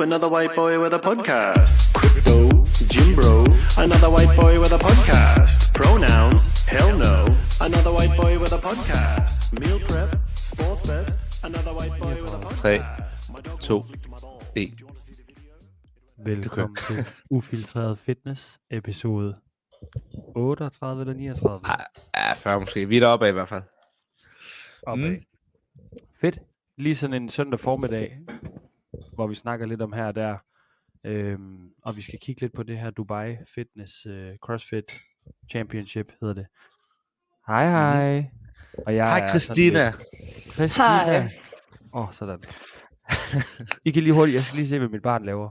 Ooh, another white boy with a podcast. Crypto, Jim Bro, another white boy with a podcast. Pronouns, hell no, another white boy with a podcast. Meal prep, sports bet, another white boy with a podcast. 3, 2, 1. Velkommen til Ufiltreret Fitness, episode 38 eller 39. Ej, Ja, 40 måske. Vi er deroppe af i hvert fald. Opad. mm. Fedt. Lige sådan en søndag formiddag, hvor vi snakker lidt om her og der. Øhm, og vi skal kigge lidt på det her Dubai Fitness uh, CrossFit Championship, hedder det. Hej hej. Og jeg Hej Christina. lidt- Christina. Hej. Åh, oh, sådan. I kan lige hurtigt, jeg skal lige se, hvad mit barn laver.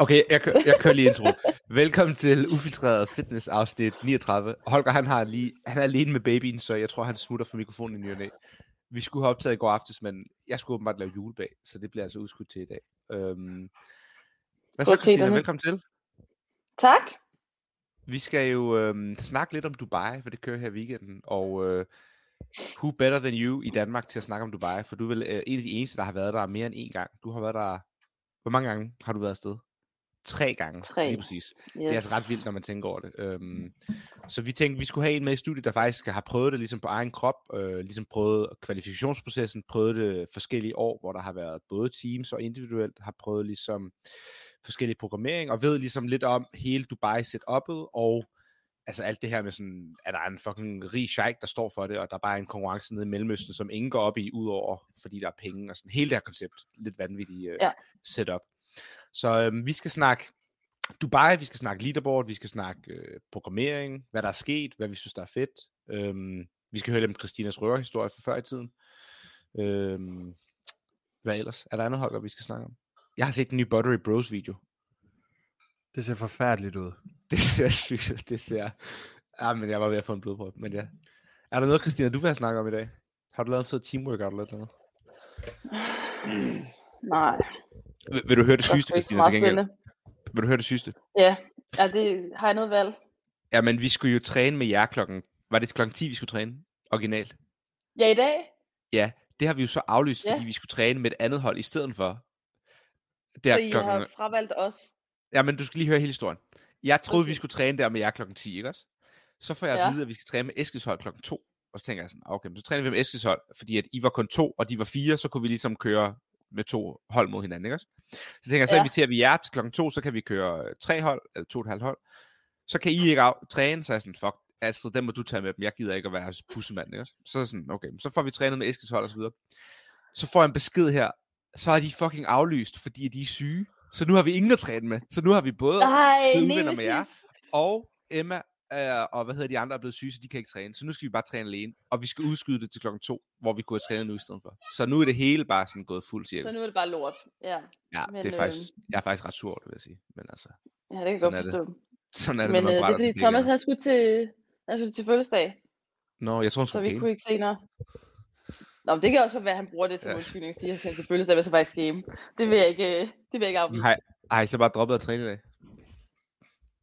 Okay, jeg, kø- jeg kører lige intro. Velkommen til Ufiltreret Fitness afsnit 39. Holger, han, har lige, han er alene med babyen, så jeg tror, han smutter fra mikrofonen i ny og. Vi skulle have optaget i går aftes, men jeg skulle åbenbart lave julebag, så det bliver altså udskudt til i dag. Øhm, hvad så, Christina? Velkommen til. Tak. Vi skal jo øhm, snakke lidt om Dubai, for det kører her i weekenden, og øh, who better than you i Danmark til at snakke om Dubai, for du er vel øh, en af de eneste, der har været der mere end én gang. Du har været der, hvor mange gange har du været afsted? Tre gange, Tre. lige præcis. Yes. Det er altså ret vildt, når man tænker over det. Øhm, så vi tænkte, vi skulle have en med i studiet, der faktisk har prøvet det ligesom på egen krop, øh, ligesom prøvet kvalifikationsprocessen, prøvet det forskellige år, hvor der har været både teams og individuelt, har prøvet ligesom forskellige programmering, og ved ligesom lidt om hele Dubai setup'et, og altså alt det her med sådan, at der er en fucking rig sheik, der står for det, og der er bare en konkurrence nede i Mellemøsten, som ingen går op i, udover fordi der er penge, og sådan hele det her koncept, lidt vanvittigt øh, Ja. setup. Så øhm, vi skal snakke Dubai, vi skal snakke leaderboard, vi skal snakke øh, programmering, hvad der er sket, hvad vi synes, der er fedt. Øhm, vi skal høre lidt om Christinas røverhistorie fra før i tiden. Øhm, hvad ellers? Er der andet, Holger, vi skal snakke om? Jeg har set den nye Buttery Bros video. Det ser forfærdeligt ud. Det ser sygt ud. Det ser... Ja, men jeg var ved at få en blodprøve, men ja. Er der noget, Christina, du vil have snakket om i dag? Har du lavet en fed teamworkout eller noget? Nej, Vil, vil du høre det sygeste, Christina, til gengæld? Vil du høre det sygeste? Ja, ja det har jeg noget valg. Ja, men vi skulle jo træne med jer klokken... Var det klokken 10, vi skulle træne? Originalt. Ja, i dag? Ja, det har vi jo så aflyst, Ja. fordi vi skulle træne med et andet hold i stedet for. Der Så I klokken... har fravalgt os. Ja, men du skal lige høre hele historien. Jeg troede, okay. vi Okay. skulle træne der med jer klokken 10, ikke også? Så får jeg at Ja. vide, at vi skal træne med Eskils hold klokken 2. Og så tænker jeg sådan, okay, men så træner vi med Eskils hold, fordi at I var kun to, og de var fire, så kunne vi ligesom køre med to hold mod hinanden, ikke også? Så tænker jeg, så Ja. inviterer vi jer til klokken 2, så kan vi køre tre hold, eller to og et halvt hold. Så kan I ikke af, træne, så er jeg sådan, fuck, Astrid, den må du tage med dem, jeg gider ikke at være pussemand, ikke også? Så er sådan, okay, så får vi trænet med Eskils hold og så videre. Så får jeg en besked her, så er de fucking aflyst, fordi de er syge. Så nu har vi ingen at træne med. Så nu har vi både blevet uvenner med jer. Og Emma øh, og hvad hedder de andre er blevet syge, så de kan ikke træne. Så nu skal vi bare træne alene. Og vi skal udskyde det til klokken to, hvor vi kunne have trænet nu i stedet for. Så nu er det hele bare sådan gået fuld Så cirkel. nu er det bare lort. Ja, Ja, men, det er faktisk, jeg er faktisk ret sur, over det vil jeg sige. Men altså, ja det kan jeg godt er det, forstå. sådan er det, Men når øh, man det er fordi Thomas han skulle til, han skulle til fødselsdag, Nå, jeg tror, så skulle vi game. kunne ikke senere. Nå, men det kan også være, at han bruger det som Ja. undskyldning at sige, at han skal til fødselsdag, hvis han faktisk hjem. Det vil jeg ikke, øh, det vil jeg ikke afvise. Har I så bare droppet at træne i dag?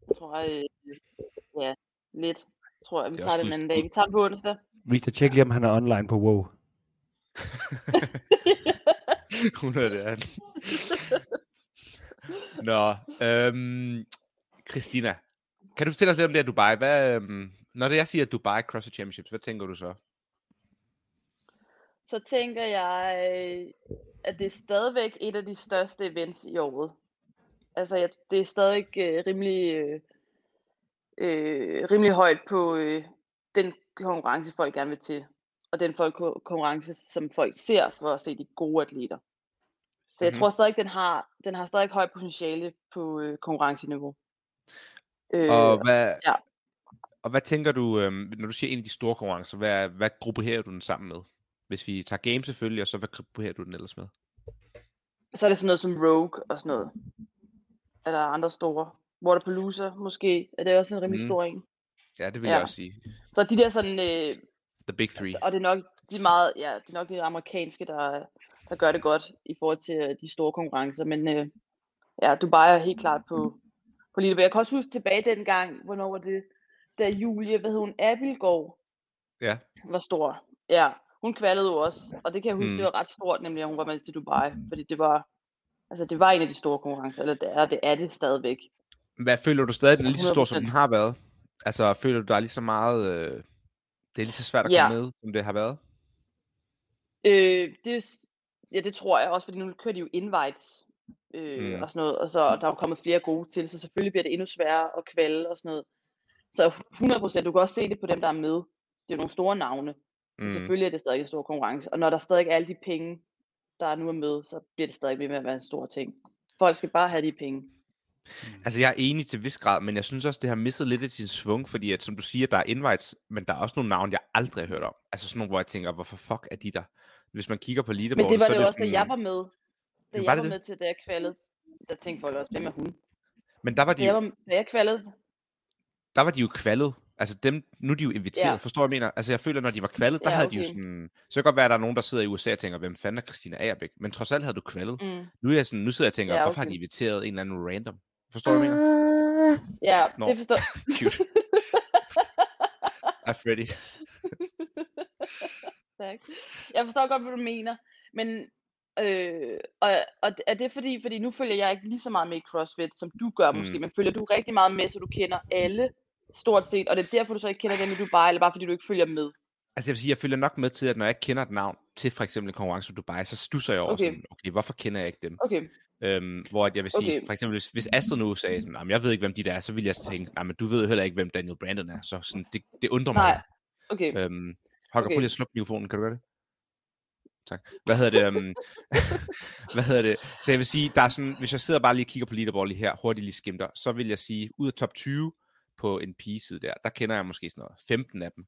Jeg tror, øh, ja, lidt. Jeg tror, at vi Det er tager den ud- anden dag. Vi tager den på onsdag. Victor, tjek lige, om han er online på WoW. 100 det er han. Nå, øhm, Christina, kan du fortælle os lidt om det her Dubai? Hvad, øhm, når det jeg siger Dubai CrossFit Championships, hvad tænker du så? så tænker jeg, at det er stadigvæk et af de største events i året. Altså, jeg, det er stadig øh, rimelig, øh, øh, rimelig højt på øh, den konkurrence, folk gerne vil til. Og den folk, konkurrence, som folk ser for at se de gode atleter. Så jeg Mhm. tror stadig, den har, den har stadig højt potentiale på øh, konkurrenceniveau. Øh, Og hvad, ja. og hvad tænker du, øhm, når du siger en af de store konkurrencer, hvad, hvad grupperer du den sammen med? Hvis vi tager game selvfølgelig, og så hvad grupperer du den ellers med? Så er det sådan noget som Rogue og sådan noget. Er der andre store? Waterpalooza måske. Er det også en rimelig Mm. stor en? Ja, det vil Ja. jeg også sige. Så de der sådan, øh, The Big Three. og det er nok de meget, ja, det er nok de amerikanske, der, der gør det godt i forhold til øh, de store konkurrencer. Men øh, ja, Dubai er helt klart på, på lille. Jeg kan også huske tilbage dengang, hvornår var det, da Julie, hvad hed hun, Abelgaard Ja. var stor. Ja, hun kvalede jo også, og det kan jeg huske, Mm. det var ret stort, nemlig at hun var med til Dubai, fordi det var, Altså, det var en af de store konkurrencer, eller det er, det er det stadigvæk. Hvad føler du stadig, den er lige så stor, som 100%. den har været? Altså, føler du, der er lige så meget... Øh, det er lige så svært at Ja. komme med, som det har været? Øh, det, ja, det tror jeg også, fordi nu kører de jo invites øh, Mm. og sådan noget, og så der er jo kommet flere gode til, så selvfølgelig bliver det endnu sværere at kvalde og sådan noget. Så 100%, du kan også se det på dem, der er med. Det er jo nogle store navne, så Mm. selvfølgelig er det stadig en stor konkurrence. Og når der stadig er alle de penge, der nu er med, så bliver det stadig ved med at være en stor ting. Folk skal bare have de penge. Altså, jeg er enig til vis grad, men jeg synes også, det har misset lidt af sin svung, fordi at, som du siger, der er invites, men der er også nogle navne, jeg aldrig har hørt om. Altså sådan nogle, hvor jeg tænker, hvorfor fuck er de der? Hvis man kigger på Men leaderboardet, det var så det jo også, da sådan, jeg var med. Da Men var jeg det var det? med til, da jeg kvalede, der tænkte folk også, hvem er hun? Men der var, de Da jeg, var, da jeg kvalede, der var de jo kvalet. Altså dem, nu er de jo inviteret. Ja. Forstår jeg mener? Altså jeg føler, når de var kvalet, der Ja, havde de jo okay. sådan... Så kan det godt være, at der er nogen, der sidder i USA og tænker, hvem fanden er Christina Agerbæk? Men trods alt havde du kvalet. mm, Nu, er jeg sådan, nu sidder jeg og tænker, Ja, hvorfor har de okay. inviteret en eller anden random? Forstår du, hvad jeg mener? ja, Nå. det forstår Cute. Er Freddy. Tak. Jeg forstår godt, hvad du mener, men øh, og, og er det fordi, fordi nu følger jeg ikke lige så meget med i CrossFit, som du gør måske, Mm. men følger du rigtig meget med, så du kender alle stort set, og det er derfor, du så ikke kender dem i Dubai, eller bare fordi du ikke følger med? Altså jeg vil sige, jeg følger nok med til, at når jeg kender et navn til for eksempel en konkurrence i Dubai, så stusser jeg over Okay. sådan, okay, hvorfor kender jeg ikke dem? Okay, Øhm, hvor at jeg vil sige, Okay. for eksempel, hvis, hvis Astrid nu sagde sådan, "Jamen, jeg ved ikke, hvem de der er, så vil jeg tænke, nej, men du ved jo heller ikke, hvem Daniel Brandon er, så sådan, det, det undrer mig. nej, okay. Øhm, Holger, okay. prøv lige at slukke mikrofonen, kan du gøre det? Tak. Hvad hedder det? Um, hvad hedder det? Så jeg vil sige, der er sådan, hvis jeg sidder bare lige og kigger på leaderboard lige her, hurtigt lige skimter, så vil jeg sige, ud af top 20 på en pigeside der, der kender jeg måske sådan noget 15 af dem.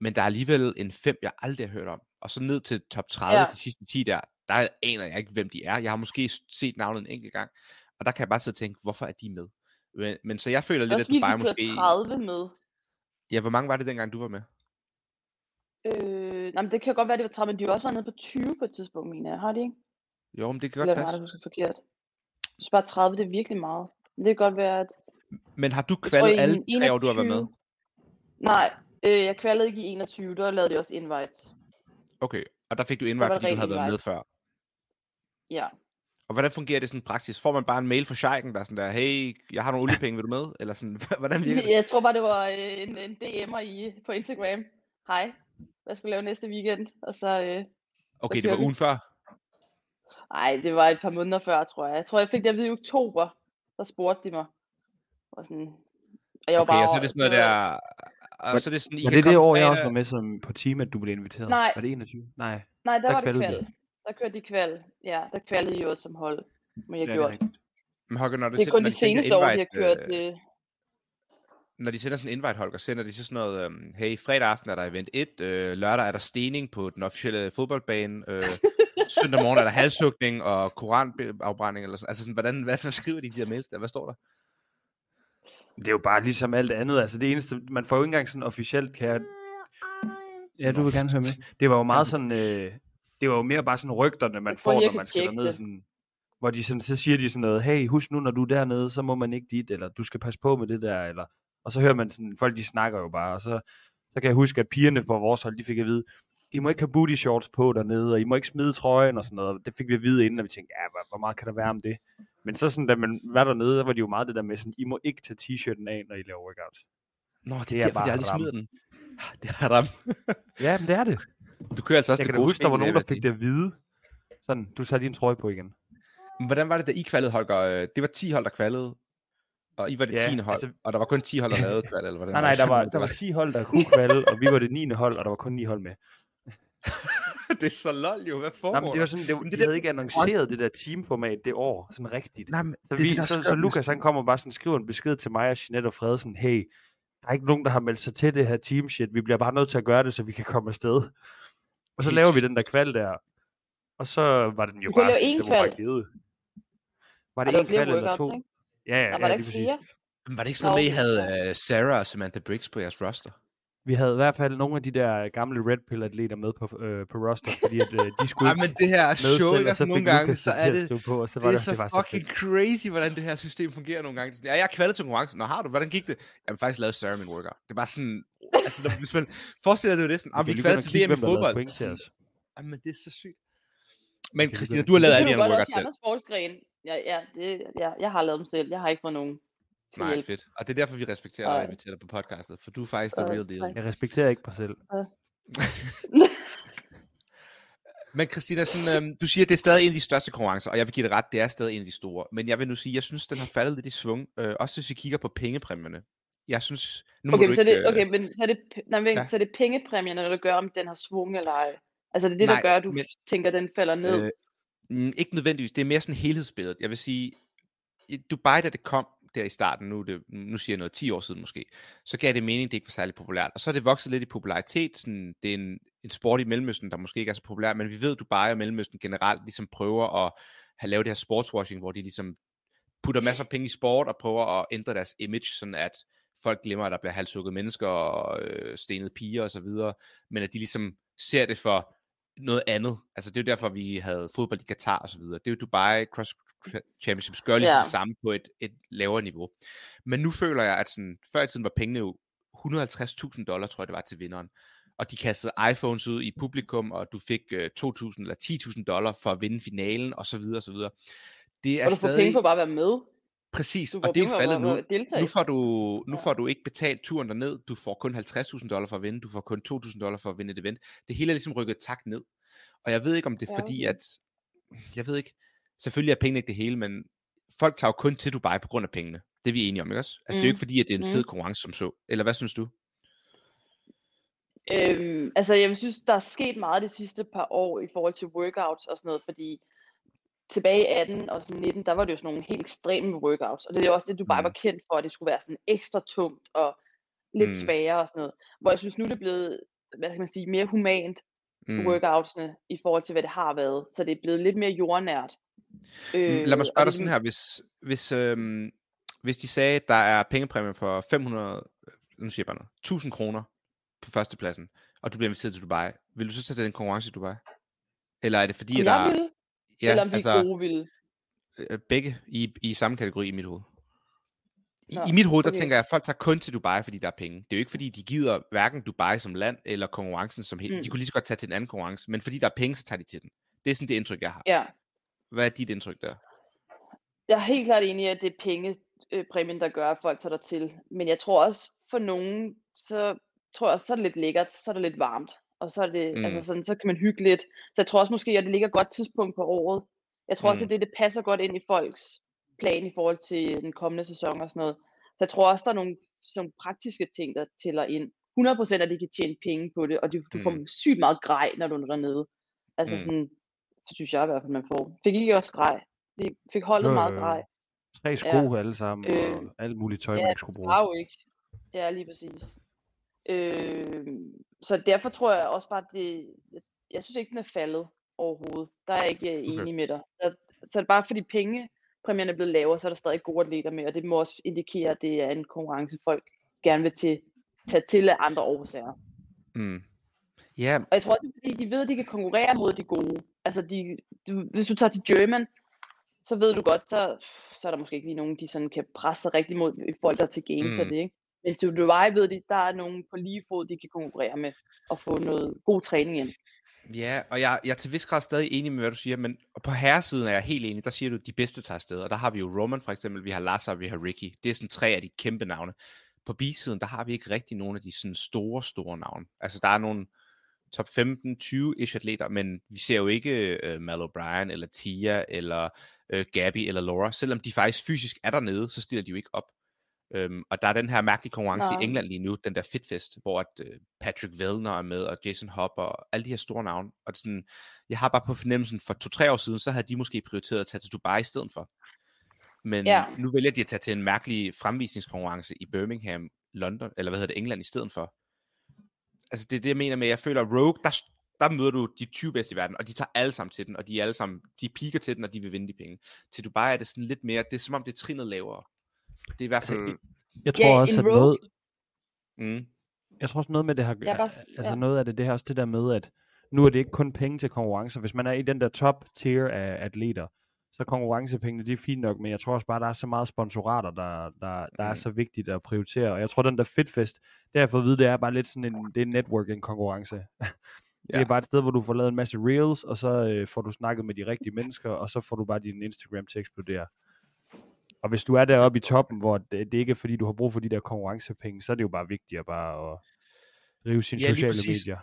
Men der er alligevel en fem, jeg aldrig har hørt om. Og så ned til top 30, ja. De sidste 10 der, der aner jeg ikke, hvem de er. Jeg har måske set navnet en enkelt gang, og der kan jeg bare sidde og tænke, hvorfor er de med? Men, men så jeg føler er lidt, at du måske... måske... 30 med. Ja, hvor mange var det dengang, du var med? Øh, nej, men det kan godt være, det var 30, men de har også været nede på 20 på et tidspunkt, mener jeg. Har de ikke? Jo, men det kan Eller godt var passe. det husker forkert? Jeg synes bare 30, det er virkelig meget. Men det kan godt være, at... Men har du kvalet alle en tre år, du har været med? 21 Nej, øh, jeg kvalede ikke i 21, der lavede de også invites. Okay, og der fik du det fordi du havde været med før. Ja. Og hvordan fungerer det sådan praktisk? Får man bare en mail fra Scheiken, der er sådan der, hey, jeg har nogle oliepenge, vil du med? Eller sådan, hvordan virker det? Jeg tror bare, det var øh, en, en DM'er i, på Instagram. Hej, hvad skal du lave næste weekend? Og så, øh, Okay, det var vi. ugen før. ej, det var et par måneder før, tror jeg. Jeg tror, jeg fik det at vide i oktober. Der spurgte de mig. Og, sådan, og jeg var Okay, bare, og så er det sådan noget der... Og så er det sådan, I Var kan det det år, jeg også var med som på team, at du blev inviteret? Nej. Var det 21? Nej. Nej, der, der var det kval. Der kørte de kval. Ja, der kvalede I jo også som hold. Men jeg Ja, det er gjorde. rigtigt. Men Holger, når, det, Det er sender- kun når de seneste år, de har invite, kørt øh, øh, når de sender sådan en invite, Holger, sender de så sådan noget, øhm, hey, fredag aften er der event 1, øh, lørdag er der stening på den officielle fodboldbane, øh, søndag morgen er der halshugning og koranafbrænding, eller sådan. Altså sådan, hvordan, hvad, hvad skriver de i de her mails der? Hvad står der? Det er jo bare ligesom alt andet. Altså det eneste, man får jo ikke engang sådan officielt, kan jeg... Ja, du vil gerne høre med. Det var jo meget sådan, øh, det var jo mere bare sådan rygterne, man får, når man skal derned. det. Sådan, hvor de sådan, så siger de sådan noget, hey, husk nu, når du er dernede, så må man ikke dit, eller du skal passe på med det der, eller... Og så hører man sådan, folk de snakker jo bare, og så, så kan jeg huske, at pigerne på vores hold, de fik at vide, I må ikke have booty shorts på dernede, og I må ikke smide trøjen og sådan noget. Det fik vi at vide inden, og vi tænkte, ja, hvor, hvor meget kan der være om det? Men så sådan, da man var dernede, der var de jo meget det der med sådan, I må ikke tage t-shirten af, når I laver workouts. Nå, det, Det er er derfor, bare de aldrig smider den. Det er haram. Ja, men det er det. Du kører altså også Jeg det kan da huske, der var nogen, der jeg fik det at vide. Sådan, du tager lige en trøje på igen. Men Hvordan var det, da I kvalede, Holger? Øh, Det var 10 hold, der kvalede, og I var det Ja, 10. hold, altså- og der var kun 10 hold, der lavede kval, eller hvordan Nej, nej, der var, det der var 10 hold, der kunne kvalde, og vi var det 9. hold, og der var kun 9 hold med. det er så lol jo, hvad foregår Nej, men det var sådan, det, de det der- havde ikke annonceret det der teamformat det år, sådan rigtigt. Nej, men Så, det vi, det, er så, så skørt. Lukas han kommer bare sådan skriver en besked til mig og Jeanette og Fredsen, hey, der er ikke nogen, der har meldt sig til det her team shit, vi bliver bare nødt til at gøre det, så vi kan komme afsted. Og så laver vi den der kval der, og så var den jo bare, sådan- den var bare givet. Var det der en kval eller to? ikke? Ja, ja, Der var ja, lige præcis. Men var det ikke sådan noget med, I havde uh, Sarah og Samantha Briggs på jeres roster? Vi havde i hvert fald nogle af de der gamle Red Pill atleter med på, øh, på roster, fordi at, øh, de skulle Ej, men det her show, selv, så nogle gange, så det er det, på, og så var det er det, så det var så fucking fedt. crazy, hvordan det her system fungerer nogle gange. Ja, jeg kvalet til konkurrencen. Nå, har du? Hvordan gik det? Jamen, faktisk lavede Sarah min workout. Det er bare sådan... altså, når, hvis man forestiller dig det, det sådan, kan vi er og til VM i fodbold. point til os. Jamen, det er så sygt. Men Christina, du har lavet alle Det dine workouts også i selv. Ja, ja, det, ja, jeg har lavet dem selv. Jeg har ikke fået nogen til Nej, hjælp. fedt. Og det er derfor, vi respekterer dig og inviterer dig på podcastet, for du er faktisk the Øh, real deal. Jeg respekterer ikke mig selv. Men Christina, sådan, øhm, du siger, at det er stadig en af de største konkurrencer, og jeg vil give det ret, det er stadig en af de store. Men jeg vil nu sige, jeg synes, den har faldet lidt i svung, øh, også hvis vi kigger på pengepræmierne. Jeg synes, nu må Okay, du så, ikke... det, okay, men så er det, nej, vent, Ja. så er det pengepræmierne, der gør, om den har svung eller ej. Altså det er det, Nej, der gør, at du men- tænker, at den falder ned. Øh, mm, ikke nødvendigvis, det er mere sådan helhedsbilledet. Jeg vil sige, Dubai, da det kom der i starten, nu, det, nu siger jeg noget 10 år siden måske, så gav det mening, at det ikke var særlig populært. Og så er det vokset lidt i popularitet. Sådan, det er en, en sport i Mellemøsten, der måske ikke er så populær, men vi ved, at Dubai og Mellemøsten generelt ligesom prøver at have lavet det her sportswashing, hvor de ligesom putter masser af penge i sport og prøver at ændre deres image, sådan at folk glemmer, at der bliver halshugget mennesker og øh, stenet piger og så videre, men at de ligesom ser det for noget andet. Altså det er jo derfor, vi havde fodbold i Katar og så videre. Det er jo Dubai Cross Championships gør ligesom Ja. det samme på et, et lavere niveau. Men nu føler jeg, at sådan, før i tiden var pengene jo 150.000 dollar, tror jeg det var til vinderen. Og de kastede iPhones ud i publikum, og du fik øh, 2.000 eller 10.000 dollar for at vinde finalen, og så videre, og så videre. Det er og du får stadig... penge for bare at være med. Præcis, og det er jo faldet nu. Nu får du, nu Ja. får du ikke betalt turen derned. Du får kun 50.000 dollar for at vinde. Du får kun 2.000 dollar for at vinde et event. Det hele er ligesom rykket tak ned. Og jeg ved ikke, om det er Ja, fordi, at... Jeg ved ikke. Selvfølgelig er pengene ikke det hele, men folk tager jo kun til Dubai på grund af pengene. Det er vi enige om, ikke også? Altså, det er jo Mm. ikke fordi, at det er en Mm. fed konkurrence som så. Eller hvad synes du? Øhm, altså jeg synes, der er sket meget de sidste par år i forhold til workouts og sådan noget, fordi tilbage i 18 og sådan 19, der var det jo sådan nogle helt ekstreme workouts, og det er også det, du bare Mm. var kendt for, at det skulle være sådan ekstra tungt og lidt Mm. sværere og sådan noget. Hvor jeg synes nu, det er blevet, hvad skal man sige, mere humant, Mm. workoutsene, i forhold til, hvad det har været. Så det er blevet lidt mere jordnært. Øh, Lad mig og spørge dig sådan her, hvis, hvis, øhm, hvis de sagde, at der er pengepræmie for 500, øh, nu siger jeg bare noget, 1000 kroner på førstepladsen, og du bliver inviteret til Dubai, vil du så tage den konkurrence i Dubai? Eller er det fordi, Om at der jeg ville, ja, eller om de altså, gode ville. øh, begge i, i samme kategori i mit hoved? I, Nå, I mit hoved, der okay. tænker jeg, at folk tager kun til Dubai, fordi der er penge. Det er jo ikke, fordi de gider hverken Dubai som land, eller konkurrencen som helt. Mm. De Mm. kunne lige så godt tage til en anden konkurrence, men fordi der er penge, så tager de til den. Det er sådan det indtryk, jeg har. Ja, Hvad er dit indtryk der? jeg er helt klart enig i, at det er pengepræmien, der gør, at folk tager der til. Men jeg tror også, for nogen, så tror jeg også, så er det lidt lækkert, så er det lidt varmt. Og så er det, Mm. mm. altså sådan, så kan man hygge lidt. Så jeg tror også måske, at det ligger et godt tidspunkt på året. Jeg tror også, Mm. at det, det passer godt ind i folks plan i forhold til den kommende sæson og sådan noget. Så jeg tror også, der er nogle sådan praktiske ting, der tæller ind. 100% at de kan tjene penge på det, og du, du får Mm. sygt meget grej, når du er dernede. Altså Mm. sådan, det synes jeg i hvert fald, man får. Fik ikke også grej? Vi fik holdet Jo, meget grej. Tre sko alle sammen, Øh, og alt muligt tøj, ja, man ikke skulle bruge. Jo ikke. Ja, lige præcis. Øh, så derfor tror jeg også bare, at det, jeg, jeg synes ikke, den er faldet overhovedet. Der er jeg ikke øh, Okay. enig med dig. Der, så er det bare fordi penge, præmierne er blevet lavere, så er der stadig gode atleter med, og det må også indikere, at det er en konkurrence, folk gerne vil til, tage til af andre årsager. Mm. Ja, Og jeg tror også, fordi de ved, at de kan konkurrere mod de gode. Altså, de, du, hvis du tager til German, så ved du godt, så, så er der måske ikke lige nogen, de sådan kan presse sig rigtig mod folk, der er til games Mm. og det, ikke? Men til Dubai ved de, der er nogen på lige fod, de kan konkurrere med og få noget god træning ind. Ja, og jeg, jeg er til vis grad stadig enig med, hvad du siger, men på herresiden er jeg helt enig. Der siger du, at de bedste tager afsted, og der har vi jo Roman for eksempel, vi har Lasse og vi har Ricky. Det er sådan tre af de kæmpe navne. På bisiden, der har vi ikke rigtig nogen af de sådan store, store navne. Altså, der er nogle top 15-20-ish atleter, men vi ser jo ikke øh, Mal O'Brien, eller Tia, eller øh, Gabby, eller Laura. Selvom de faktisk fysisk er dernede, så stiller de jo ikke op. Um, og der er den her mærkelige konkurrence Nå. i England lige nu, den der Fitfest, hvor at, uh, Patrick Vellner er med, og Jason Hopper, og alle de her store navne. Og det sådan, jeg har bare på fornemmelsen, for to-tre år siden, så havde de måske prioriteret at tage til Dubai i stedet for. Men Ja. nu vælger de at tage til en mærkelig fremvisningskonkurrence i Birmingham, London, eller hvad hedder det, England i stedet for. Altså det er det, jeg mener med, jeg føler, at Rogue, der, der møder du de 20 bedste i verden, og de tager alle sammen til den, og de er alle sammen, de piker til den, og de vil vinde de penge. Til Dubai er det sådan lidt mere, det er som om det er trinet lavere. Det er i hvert Altså, fald... Jeg tror Ja, også, at rogue- noget, Mm, jeg tror også noget med det her, er bare altså ja. noget af det, det er også det der med, at nu er det ikke kun penge til konkurrencer. Hvis man er i den der top tier af atleter, så er konkurrencepengene, det er fint nok, men jeg tror også bare, der er så meget sponsorater, der, der, der er Mm. så vigtigt at prioritere. Og jeg tror, den der Fitfest, det har jeg fået at vide, det er bare lidt sådan en, det er en networking konkurrence. Det er Ja. bare et sted, hvor du får lavet en masse reels, og så øh, får du snakket med de rigtige mennesker, og så får du bare din Instagram til at eksplodere. Og hvis du er deroppe i toppen, hvor det, det ikke er fordi, du har brug for de der konkurrencepenge, så er det jo bare vigtigere bare at drive sine Ja, sociale præcis. medier.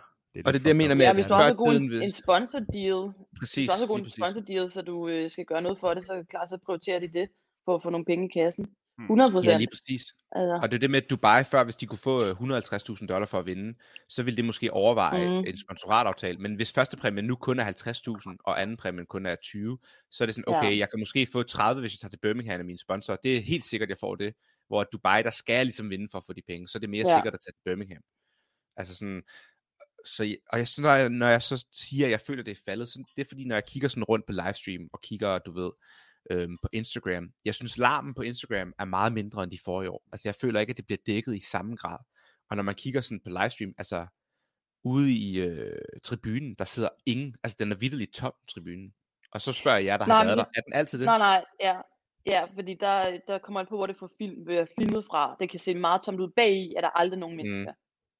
Og det er det, jeg mener med, Ja, at hvis du også har god en, ved- en sponsor deal, hvis Præcis, du også har god en sponsor deal, så du øh, skal gøre noget for det, så er det klart, så prioriterer de det for at få nogle penge i kassen. Hmm. 100 procent. Ja, lige præcis. altså, Og det er det med, at Dubai før, hvis de kunne få øh, 150.000 dollar for at vinde, så ville det måske overveje Mm. mm. en sponsorataftale. Men hvis første præmien nu kun er 50.000, og anden præmien kun er 20, så er det sådan, Ja. okay, jeg kan måske få 30, hvis jeg tager til Birmingham af mine sponsorer. Det er helt sikkert, jeg får det. Hvor Dubai, der skal jeg ligesom vinde for at få de penge, så er det mere Ja. sikkert at tage til Birmingham. Altså sådan, så, og jeg, så når, jeg, når jeg så siger, at jeg føler, at det er faldet, så det er fordi, når jeg kigger sådan rundt på livestream, og kigger, du ved, øhm, på Instagram. Jeg synes, larmen på Instagram er meget mindre end de forrige år. Altså, jeg føler ikke, at det bliver dækket i samme grad. Og når man kigger sådan på livestream, altså ude i øh, tribunen, der sidder ingen, altså den er vidderligt tom, tribunen. Og så spørger jeg jer, der Nej, har været der, er den altid det? nej, nej, ja. Ja, fordi der, der kommer an på, hvor det får film, bliver filmet fra. Det kan se meget tomt ud. Bag i er der aldrig nogen mennesker.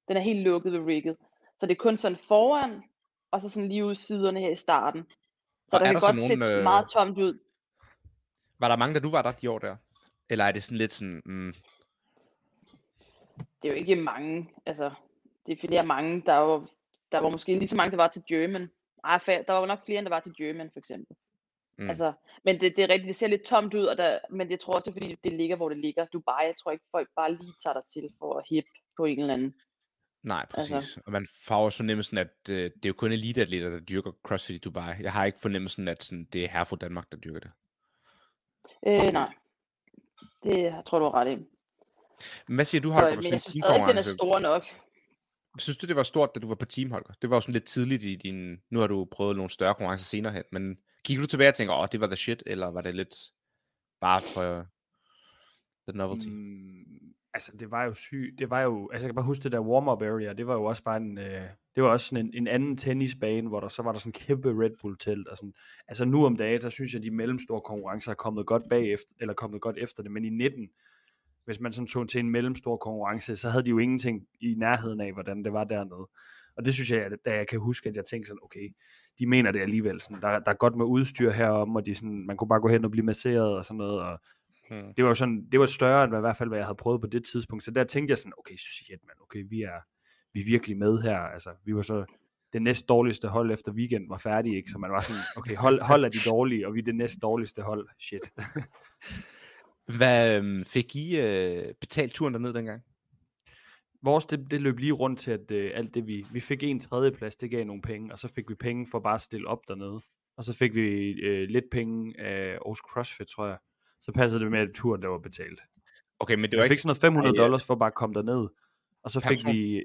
Den er helt lukket ved rigget. Så det er kun sådan foran, og så sådan lige ude siderne her i starten. Så Og der er kan der godt nogen, se øh, meget tomt ud. Var der mange, da du var der de år der? Eller er det sådan lidt sådan, mm, Det er jo ikke mange, altså definerer mange. Der var, der var måske lige så mange, der var til German. Ej, der var jo nok flere, end der var til German, for eksempel. Mm. Altså, men det, det er rigtigt, det ser lidt tomt ud, og der, men jeg tror også, det er, fordi det ligger, hvor det ligger. Dubai, jeg tror ikke, folk bare lige tager dig til for at hip på en eller anden. nej, præcis. Altså. Og man får også fornemmelsen, at øh, det er jo kun eliteatleter, der dyrker CrossFit i Dubai. Jeg har ikke fornemmelsen, at sådan, det er her fra Danmark, der dyrker det. Øh, nej. Det jeg tror du har ret i. Men hvad siger du, Så, Holger, på men jeg en synes stadig ikke, den er stor nok. Synes du, det var stort, da du var på team, Holger? Det var jo sådan lidt tidligt i din... Nu har du prøvet nogle større konkurrencer senere hen, men kigger du tilbage og tænker, åh, det var the shit, eller var det lidt bare for the novelty? Mm. Altså, det var jo sygt. Det var jo, altså, jeg kan bare huske det der warm-up area, det var jo også bare en, øh, det var også sådan en, en anden tennisbane, hvor der så var der sådan en kæmpe Red Bull telt. Og sådan. Altså nu om dagen, der synes jeg, at de mellemstore konkurrencer er kommet godt bagefter, eller kommet godt efter det, men i 19, hvis man sådan tog til en mellemstor konkurrence, så havde de jo ingenting i nærheden af, hvordan det var dernede. Og det synes jeg, da jeg kan huske, at jeg tænkte sådan, okay, de mener det alligevel. Sådan, der, der er godt med udstyr herom, og de sådan, man kunne bare gå hen og blive masseret og sådan noget, og Hmm. det var jo sådan, det var større end hvad, i hvert fald, hvad jeg havde prøvet på det tidspunkt. Så der tænkte jeg sådan, okay, shit, man, okay, vi er, vi er virkelig med her. Altså, vi var så det næst dårligste hold efter weekend var færdig, ikke? Så man var sådan, okay, hold, hold er de dårlige, og vi er det næst dårligste hold. Shit. Hvad øhm, fik I øh, betalt turen derned dengang? Vores, det, det løb lige rundt til, at øh, alt det vi, vi fik en tredjeplads, det gav nogle penge, og så fik vi penge for bare at stille op dernede. Og så fik vi øh, lidt penge af Aarhus CrossFit, tror jeg. Så passede det med, at turen der var betalt. Okay, men det Vi var fik ikke... sådan noget 500 Ej, ja. dollars for bare at komme derned. Og så fik vi...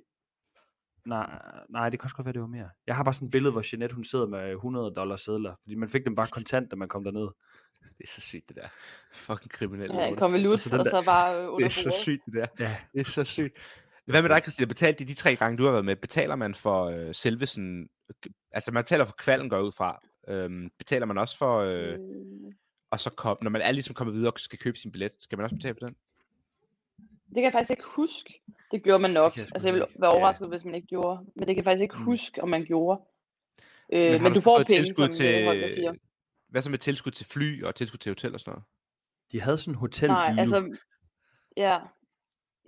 Nej, nej, det kan også godt være, det var mere. Jeg har bare sådan et billede, hvor Jeanette, hun sidder med 100 dollars sedler. Fordi man fik dem bare kontant, da man kom derned. Det er så sygt, det der. Fucking kriminelle. Ja, en lort. konvolut, Altså, og så bare øh, Det under er så sygt, det der. Ja. Det er så sygt. Hvad med dig, Christina? Betalte de de tre gange, du har været med? Betaler man for øh, selve sådan... Altså, man betaler for kvalden, går ud fra. Øhm, betaler man også for... Øh, Øh, og så kom, når man er ligesom kommet videre og skal købe sin billet, skal man også betale for den? Det kan jeg faktisk ikke huske. Det gjorde man nok. jeg altså, jeg ville være Ja. overrasket, hvis man ikke gjorde. Men det kan jeg faktisk ikke Mm. huske, om man gjorde. Øh, men, men du så får penge, tilskud som til... Holger siger. Hvad så med tilskud til fly og tilskud til hotel og sådan noget? De havde sådan en hotel Nej, altså... Ja.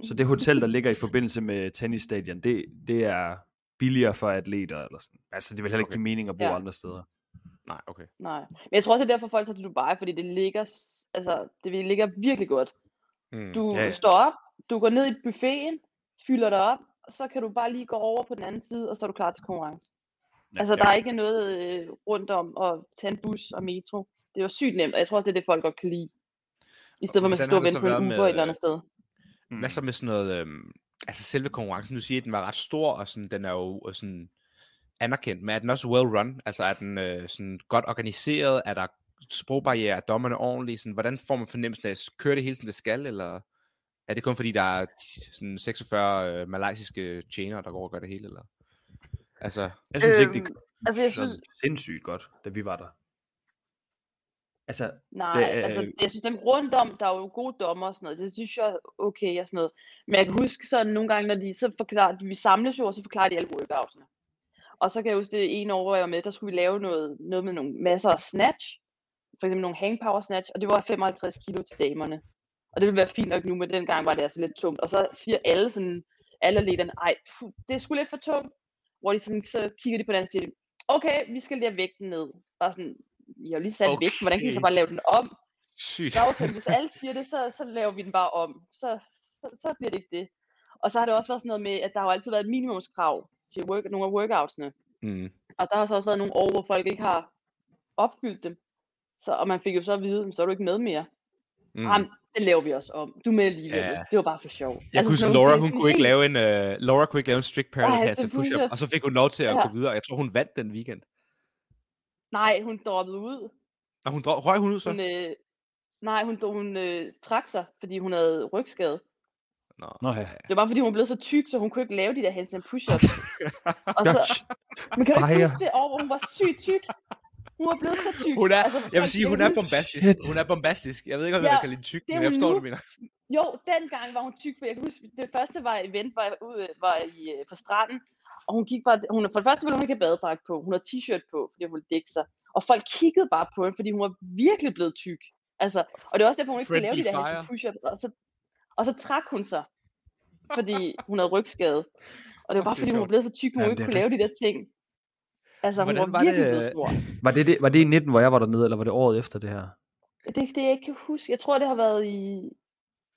Så det hotel, der ligger i forbindelse med tennisstadion, det, det er billigere for atleter. Eller sådan. Altså, det vil heller ikke Okay. give mening at bo Ja. andre steder. Nej, okay. Nej. Men jeg tror også, det er derfor, folk tager til Dubai, fordi det ligger, altså, det ligger virkelig godt. Mm. Du Ja, ja, ja. står op, du går ned i buffeten, fylder dig op, og så kan du bare lige gå over på den anden side, og så er du klar til konkurrence. Ja, altså, ja. der er ikke noget øh, rundt om at tage en bus og metro. Det var sygt nemt, og jeg tror også, det er det, folk godt kan lide. I stedet for, at man skal stå og vente på en Uber et eller andet sted. Mm. Hvad så med sådan noget, øhm, altså selve konkurrencen, du siger, at den var ret stor, og sådan, den er jo øh, sådan anerkendt, men er den også well run? Altså er den øh, sådan godt organiseret? Er der sprogbarriere? Er dommerne ordentlige? Sådan, hvordan får man fornemmelsen af, kører det hele som det skal, eller er det kun fordi, der er sådan 46 øh, malaysiske tjenere, der går og gør det hele, eller? Altså, Jeg synes ikke, det Øhm, altså, jeg synes- sindssygt godt, da vi var der. Altså, Nej, Det, det, altså, øh, jeg synes dem rundt om, der er jo gode dommer og sådan noget, det synes jeg er okay og sådan noget. Men jeg kan huske sådan nogle gange, når de så forklarer, vi samles jo, og så forklarer de alle workoutsene. Og så kan jeg huske, det ene år, hvor jeg var med, der skulle vi lave noget, noget med nogle masser af snatch. For eksempel nogle hang power snatch, og det var 55 kilo til damerne. Og det ville være fint nok nu, men dengang var det altså lidt tungt. Og så siger alle sådan, alle lederne, ej, puh, det sgu lidt for tungt. Hvor de sådan, så kigger de på den og siger, okay, vi skal lige have vægten ned. Bare sådan, I har lige sat okay. vægten, hvordan kan I så bare lave den om? Sygt. Okay, hvis alle siger det, så, så laver vi den bare om. Så, så, så bliver det ikke det. Og så har det også været sådan noget med, at der har jo altid været et minimumskrav til work, nogle af workoutsene. Mm. Og der har så også været nogle år, hvor folk ikke har opfyldt dem. Så, og man fik jo så at vide, så er du ikke med mere. Mm. Jamen, det laver vi også om. Du med alligevel. Ja. Det var bare for sjov. Jeg kunne huske, sådan Laura, hun kunne ikke lave en, uh, Laura kunne ikke lave en strict parallel det push-up, og så fik hun lov til at Ja. gå videre. Jeg tror, hun vandt den weekend. Nej, hun droppede ud. Og hun drog, røg hun ud så? Hun, øh, nej, hun, hun øh, trak sig, fordi hun havde rygskade. Nå. Nå ja. Det var bare fordi, hun blev så tyk, så hun kunne ikke lave de der handstand push-ups. og så, men kan du ikke huske det år, hvor hun var sygt tyk? Hun var blevet så tyk. Hun er, altså, jeg vil sige, hun er bombastisk. Shit. Hun er bombastisk. Jeg ved ikke, om Ja, jeg kan lide tyk, det er men jeg forstår, nu. du mener. Jo, dengang var hun tyk, for jeg kan huske, det første var event, var, jeg ude, var i, øh, på stranden, og hun gik bare, hun, for det første ville hun ikke have badedragt på, hun havde t-shirt på, fordi hun ville dække sig, og folk kiggede bare på hende, fordi hun var virkelig blevet tyk. Altså, og det er også derfor, hun ikke kunne lave de der push-ups, og så, og så trak hun sig, fordi hun havde rygskade. Og det var bare fordi, hun var blevet så tyk, hun Jamen, ikke kunne lave de der ting. Altså, hun Hvordan var var virkelig det, blevet stor. Var det, det, var det i 19, hvor jeg var dernede, eller var det året efter det her? Det er det, jeg ikke kan huske. Jeg tror, det har været i...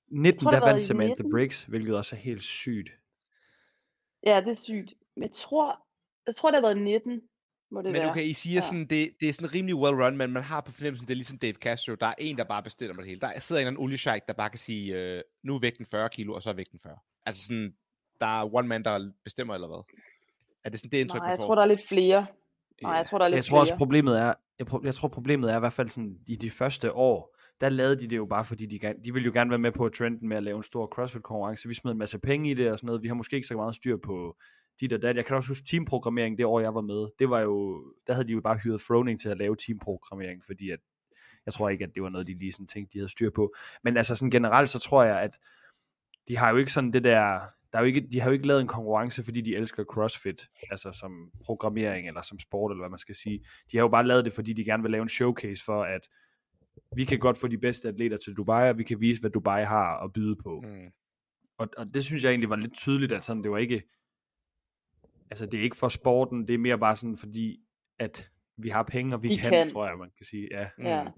19, tror, der vandt Samantha 19. Briggs, hvilket også er helt sygt. Ja, det er sygt. Men jeg tror, jeg tror, det har været i 19, må det Men være. okay, I siger Ja. sådan, det, det er sådan rimelig well run, men man har på fornemmelsen, det er ligesom Dave Castro, der er en, der bare bestemmer det hele. Der sidder en eller anden oliesheik, der bare kan sige, øh, nu er vægten 40 kilo, og så er vægten 40. Altså sådan, der er one man, der bestemmer, eller hvad? Er det sådan det indtryk, Nej, jeg får? tror, der er lidt flere. Nej, jeg tror, der er lidt jeg tror også, flere. problemet er, jeg, jeg tror, problemet er i hvert fald sådan, i de første år, der lavede de det jo bare, fordi de, de ville jo gerne være med på trenden med at lave en stor CrossFit-konkurrence. Vi smed en masse penge i det og sådan noget. Vi har måske ikke så meget styr på dit og dat. Jeg kan også huske teamprogrammering det år, jeg var med. Det var jo, der havde de jo bare hyret Froning til at lave teamprogrammering, fordi at, jeg tror ikke, at det var noget, de lige sådan tænkte, de havde styr på. Men altså sådan generelt, så tror jeg, at de har jo ikke sådan det der, der er jo ikke, de har jo ikke lavet en konkurrence, fordi de elsker CrossFit, altså som programmering eller som sport, eller hvad man skal sige. De har jo bare lavet det, fordi de gerne vil lave en showcase for, at vi kan godt få de bedste atleter til Dubai, og vi kan vise, hvad Dubai har at byde på. Mm. Og, og det synes jeg egentlig var lidt tydeligt, at sådan, det var ikke, altså det er ikke for sporten, det er mere bare sådan, fordi at vi har penge, og vi kan, kan. tror jeg, man kan sige. Ja. Ja. Mm.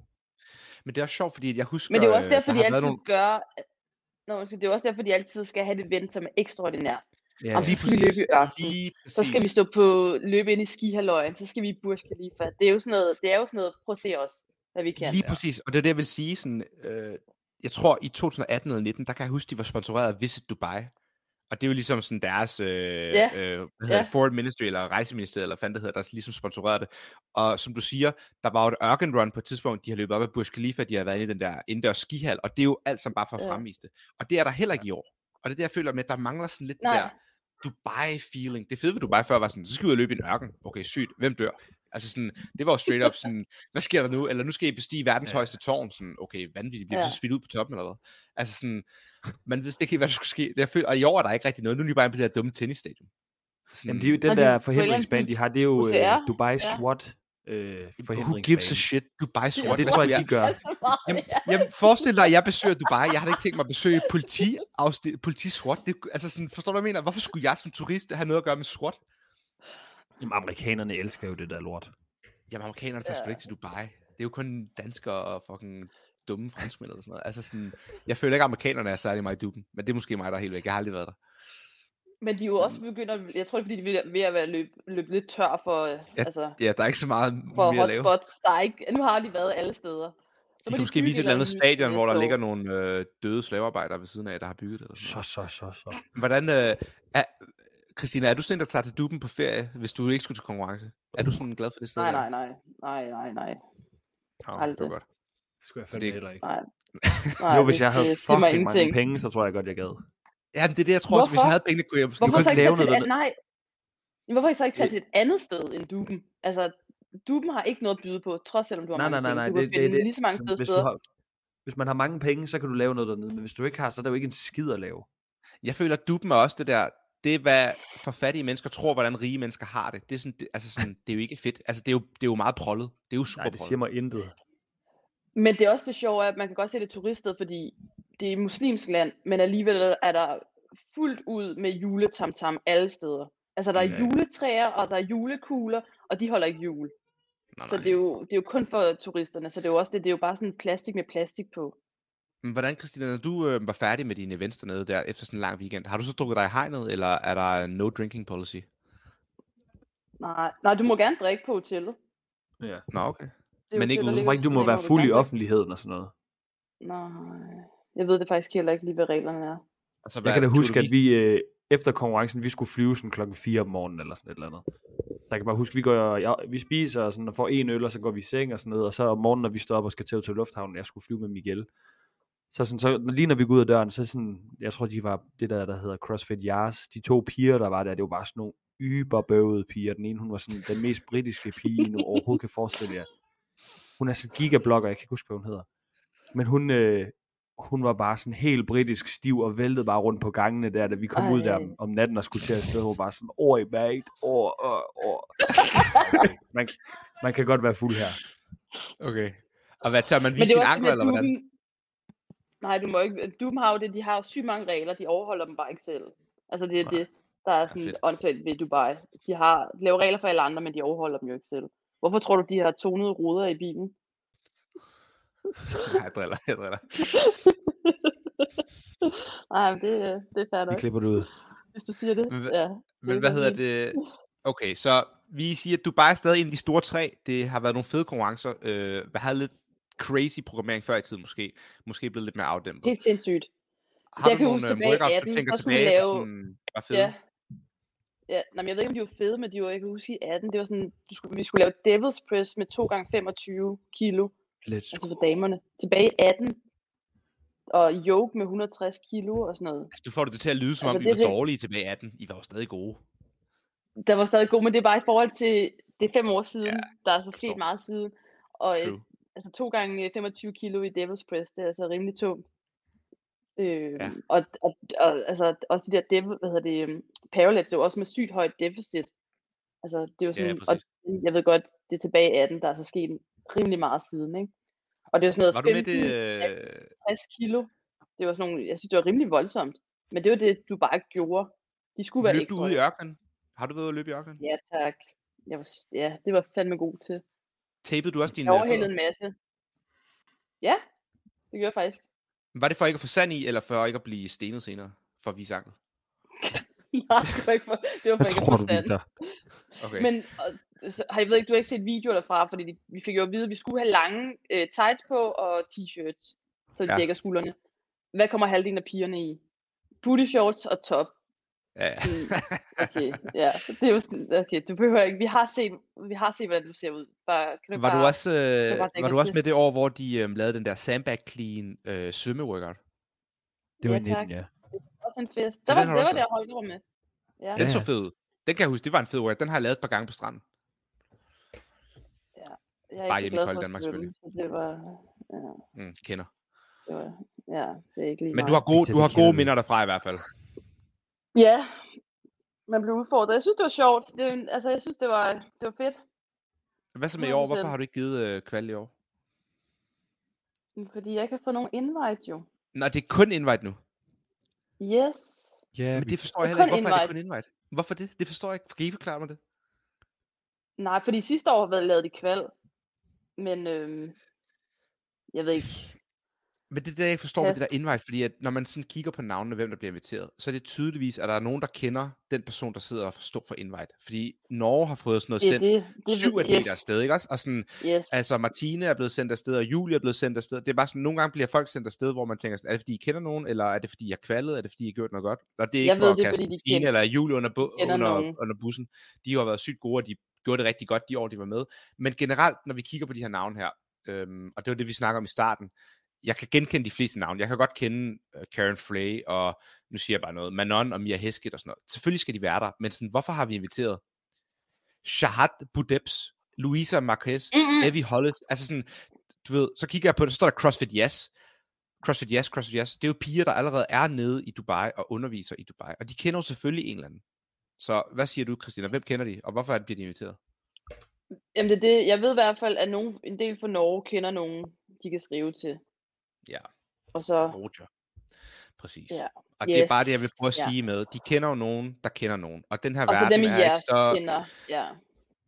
Men det er også sjovt, fordi jeg husker... Men det er også øh, derfor, der de altid nogle- gør... Nå, det er også derfor, de altid skal have et event, som er ekstraordinært. Ja, Om ja. så skal vi løbe i ørkenen. Lige Så skal vi præcis. stå på løbe ind i skihaløjen, så skal vi i Burj Khalifa. Det er jo sådan noget, det er jo sådan noget, prøv at se os, hvad vi kan. Lige præcis, og det er det, jeg vil sige. Sådan, øh, jeg tror, i 2018 eller 19, der kan jeg huske, de var sponsoreret af Visit Dubai. Og det er jo ligesom sådan deres øh, Ja, øh, det, Foreign Ministry, eller Rejseministeriet, eller fanden det hedder, der ligesom sponsorerede det. Og som du siger, der var jo et Urban Run på et tidspunkt, de har løbet op ad Burj Khalifa, de har været inde i den der indendørs skihal, og det er jo alt sammen bare for at fremvise det. Og det er der heller ikke i år. Og det er det, jeg føler med, at der mangler sådan lidt Nej. det der Dubai-feeling. Det fede ved Dubai før var sådan, så skal vi ud og løbe i en ørken. Okay, sygt. Hvem dør? Altså sådan, det var jo straight up sådan, hvad sker der nu? Eller nu skal I bestige verdens Ja. højeste tårn. Sådan, okay, vanvittigt. Bliver vi Ja. så smidt ud på toppen eller hvad? Altså sådan, man vidste ikke helt, hvad der skulle ske. Det, jeg føler, og i år er der ikke rigtig noget. Nu er de bare på det her dumme tennisstadion. Sådan, Jamen, de, den Og de- der forhindringsbane, de har, det er jo øh, Dubai ja. SWAT øh, who forhindringsbane. gives a shit? Dubai SWAT. det tror jeg, de gør. Altså, Jamen, ja. jamen, forestil dig, at jeg besøger Dubai. Jeg har ikke tænkt mig at besøge politi, politi SWAT. Det, altså sådan, forstår du, hvad jeg mener? Hvorfor skulle jeg som turist have noget at gøre med SWAT? Jamen, amerikanerne elsker jo det der lort. Jamen, amerikanerne tager sgu da ikke til Dubai. Det er jo kun danskere og fucking dumme franskmænd eller sådan noget. Altså sådan, jeg føler ikke, at amerikanerne er særlig meget i duben. Men det er måske mig, der er helt væk. Jeg har aldrig været der. Men de er jo også begyndt at, jeg tror det er fordi, de er ved at være løb, løb lidt tør for, ja. altså, Ja, der er ikke så meget for mere at lave. hotspots. Der er ikke, nu har de været alle steder. Så De kan måske vise et eller andet stadion, hvor der ligger nogle øh, døde slavearbejdere ved siden af, der har bygget det. Eller sådan Så, noget. så, så, så. Hvordan, øh, er, Christina, er du sådan en, der tager til duben på ferie, hvis du ikke skulle til konkurrence? Er du sådan glad for det sted? Nej, nej, nej, nej, nej, nej, Nå, det var godt. Det skulle jeg Så det- fandme heller ikke. nej. nej Jo, hvis jeg havde fucking mange ingenting. penge, så tror jeg godt, jeg gad. Ja, men det er det, jeg tror også, hvis jeg havde pengene, kunne jeg måske... Hvorfor så ikke lave noget et, nej. Hvorfor så ikke tage til et andet sted end Duben? Altså, Duben har ikke noget at byde på, trods selvom du har Nej, mange nej, nej, penge. nej, Du det- kan det er finde det. lige så mange fede Hvis, steder. har, hvis man har mange penge, så kan du lave noget dernede, men hvis du ikke har, så er der jo ikke en skid at lave. Jeg føler, at duben er også det der... det er, hvad for fattige mennesker tror, hvordan rige mennesker har det. Det er, sådan, det, altså sådan, det er jo ikke fedt. Altså, det er jo, det er jo meget prollet. Det er jo super Nej, det siger mig intet. Men det er også det sjove, at man kan godt se det turistet, fordi det er et muslimsk land, men alligevel er der fuldt ud med juletamtam alle steder. Altså der er Ja. juletræer, og der er julekugler, og de holder ikke jul. Nej, Så nej. det er, jo, det er jo kun for turisterne, så det er jo også det, det er jo bare sådan plastik med plastik på. Men hvordan, Christina, når du øh, var færdig med dine events dernede der, efter sådan en lang weekend, har du så drukket dig i hegnet, eller er der no drinking policy? Nej, nej, du må gerne drikke på hotellet. Ja. Nå, okay. Det Men ikke tror ligger ikke, du må være fuld i offentligheden og sådan noget. Nej, jeg ved det faktisk heller ikke lige, hvad reglerne er. Altså, Jeg kan da du huske, at vi øh, efter konkurrencen, vi skulle flyve sådan klokken 4 om morgenen eller sådan et eller andet. Så jeg kan bare huske, vi går, ja, vi spiser og, sådan, og får en øl, og så går vi i seng og sådan noget, og så om morgenen, når vi står op og skal til, til lufthavnen, jeg skulle flyve med Miguel. Så, sådan, så lige når vi går ud af døren, så sådan, jeg tror, de var det der, der hedder CrossFit Yars. De to piger, der var der, det var bare sådan nogle yberbøvede piger. Den ene, hun var sådan den mest britiske pige, I nu overhovedet kan forestille jer. Hun er sådan gigablogger, jeg kan ikke huske, hvad hun hedder. Men hun, øh, hun var bare sådan helt britisk stiv og væltede bare rundt på gangene der, da vi kom Ej. ud der om, om natten og skulle til afsted. Hun var bare sådan, oj mate, åh, åh, åh. man, man kan godt være fuld her. Okay. Og hvad, tør man Men vise det er sin ankler, eller hvordan? Nej, du må ikke. Doom har jo det, de har sygt mange regler, de overholder dem bare ikke selv. Altså det er det, der er sådan fedt. åndssvagt ved Dubai. De har de laver regler for alle andre, men de overholder dem jo ikke selv. Hvorfor tror du, de har tonede ruder i bilen? Nej, jeg driller, jeg driller. Nej, men det, det er fair Vi nok, klipper det ud. hvis du siger det. Men hvad- Ja. Men er hvad hedder det? Okay, så vi siger, at Dubai er stadig en af de store tre. Det har været nogle fede konkurrencer. Øh, hvad havde lidt crazy programmering før i tiden måske. Måske blevet lidt mere afdæmpet. Helt sindssygt. har jeg du kan nogle huske øh, tilbage workouts, 18, du tænker vi tilbage, lave- sådan, var fede? Ja. Ja, nej, jeg ved ikke, om de var fede, men de var, jeg kan huske i 18, det var sådan, du skulle, vi skulle lave Devil's Press med 2 gange 25 kilo, Let's altså for damerne. Tilbage i 18, og yoke med 160 kilo og sådan noget. Altså, du får det til at lyde, som Altså, om det I er var rig- dårlige tilbage i 18. I var jo stadig gode. Der var stadig god, men det er bare i forhold til, det er fem år siden, Ja, der er så sket meget siden. Og True. Altså 2 gange øh, 25 kilo i Devil's Press, det er altså rimelig tungt. Øh, Ja. og, og, og, altså også de der devil, hvad hedder det, um, parallels er jo også med sygt højt deficit. Altså det er jo Ja, sådan, og præcis. jeg ved godt, det er tilbage i 18, der er så sket rimelig meget siden, ikke? Og det er sådan noget Var du med 15, det... Øh... 60 kilo. Det var sådan nogle, jeg synes, det var rimelig voldsomt. Men det var det, du bare gjorde. De skulle være Løb ekstra. du ude i ørkenen? Har du været ude at løbe i ørkenen? Ja, tak. Jeg var, ja, det var fandme god til. Tapede du også dine Jeg øh, overhældede en masse. Ja, det gjorde jeg faktisk. Var det for ikke at få sand i, eller for ikke at blive stenet senere? For at vise ankel? Nej, det var ikke for, det var for ikke tror at få. Victor? Okay. Men og, så, har jeg ved ikke, du har ikke set videoer derfra, fordi de, vi fik jo at vide, at vi skulle have lange øh, tights på og t-shirts, så de Ja. ja. dækker skuldrene. Hvad kommer halvdelen af pigerne i? Booty shorts og top. Ja, ja. Okay, ja. Det er jo sådan, okay, du behøver ikke, vi har set, vi har set, hvordan du ser ud. Bare, kan du Var bare, du også, øh, bare var du også med det år, hvor de øh, lavede den der sandbag clean øh, svømmeworkout? Det var Ja, i 19, tak. ja. også en fest. Så Der var, det var der, Holger var med. Ja. Den Ja, så ja. fed. Den kan jeg huske, det var en fed workout. Den har jeg lavet et par gange på stranden. Jeg er Bare ikke hjemme så i glad kolde for at Danmark, så det var, ja, Mm, kender. det var, ja, det er ikke lige Men du har gode, du det har gode minder derfra i hvert fald. Ja, man blev udfordret. Jeg synes, det var sjovt. Det, er altså, jeg synes, det var, det var fedt. Hvad så med i år? Hvorfor 100%. har du ikke givet øh, kval i år? Fordi jeg ikke har fået nogen invite, jo. Nej, det er kun invite nu. Yes. Ja, Men det forstår Det jeg er heller ikke. kun Hvorfor er det kun invite. Hvorfor det? Det forstår jeg ikke. Kan I forklare mig det? Nej, fordi sidste år har lavet de kval. Men øhm, jeg ved ikke. Men det er det, jeg forstår med det der invite, fordi at når man sådan kigger på navnene, hvem der bliver inviteret, så er det tydeligvis, at der er nogen, der kender den person, der sidder og står for invite. Fordi Norge har fået sådan noget er sendt det. det syv atleter yes, afsted, ikke også? Og sådan, yes. altså Martine er blevet sendt afsted, og Julie er blevet sendt afsted. Det er bare sådan, nogle gange bliver folk sendt afsted, hvor man tænker, sådan, er det fordi, I kender nogen, eller er det fordi, jeg er kvalet, er det fordi, I har gjort noget godt? Og det er ikke Jeg for ved at det, kaste Martine kender- eller Julie under, bu- under, nogen. under bussen. De har været sygt gode, og de gjorde det rigtig godt de år, de var med. Men generelt, når vi kigger på de her navne her, øhm, og det var det, vi snakker om i starten, jeg kan genkende de fleste navne. Jeg kan godt kende uh, Karen Frey, og nu siger jeg bare noget, Manon og Mia Hesketh og sådan noget. Selvfølgelig skal de være der, men sådan, hvorfor har vi inviteret Shahad Budebs, Louisa Marquez, Mm-mm. Evie Hollis, altså sådan, du ved, så kigger jeg på det, så står der CrossFit Yes. CrossFit Yes, CrossFit Yes, det er jo piger, der allerede er nede i Dubai og underviser i Dubai. Og de kender jo selvfølgelig en eller anden. Så hvad siger du, Christina? Hvem kender de, og hvorfor er de bliver de inviteret? Jamen det er det. Jeg ved i hvert fald, at nogen, en del fra Norge kender nogen, de kan skrive til. Ja, Og så, Roger. Præcis. Ja. Og det er bare Yes. det, jeg vil prøve at Ja. sige med. De kender jo nogen, der kender nogen. Og den her og verden dem er ikke så... kender. Ja.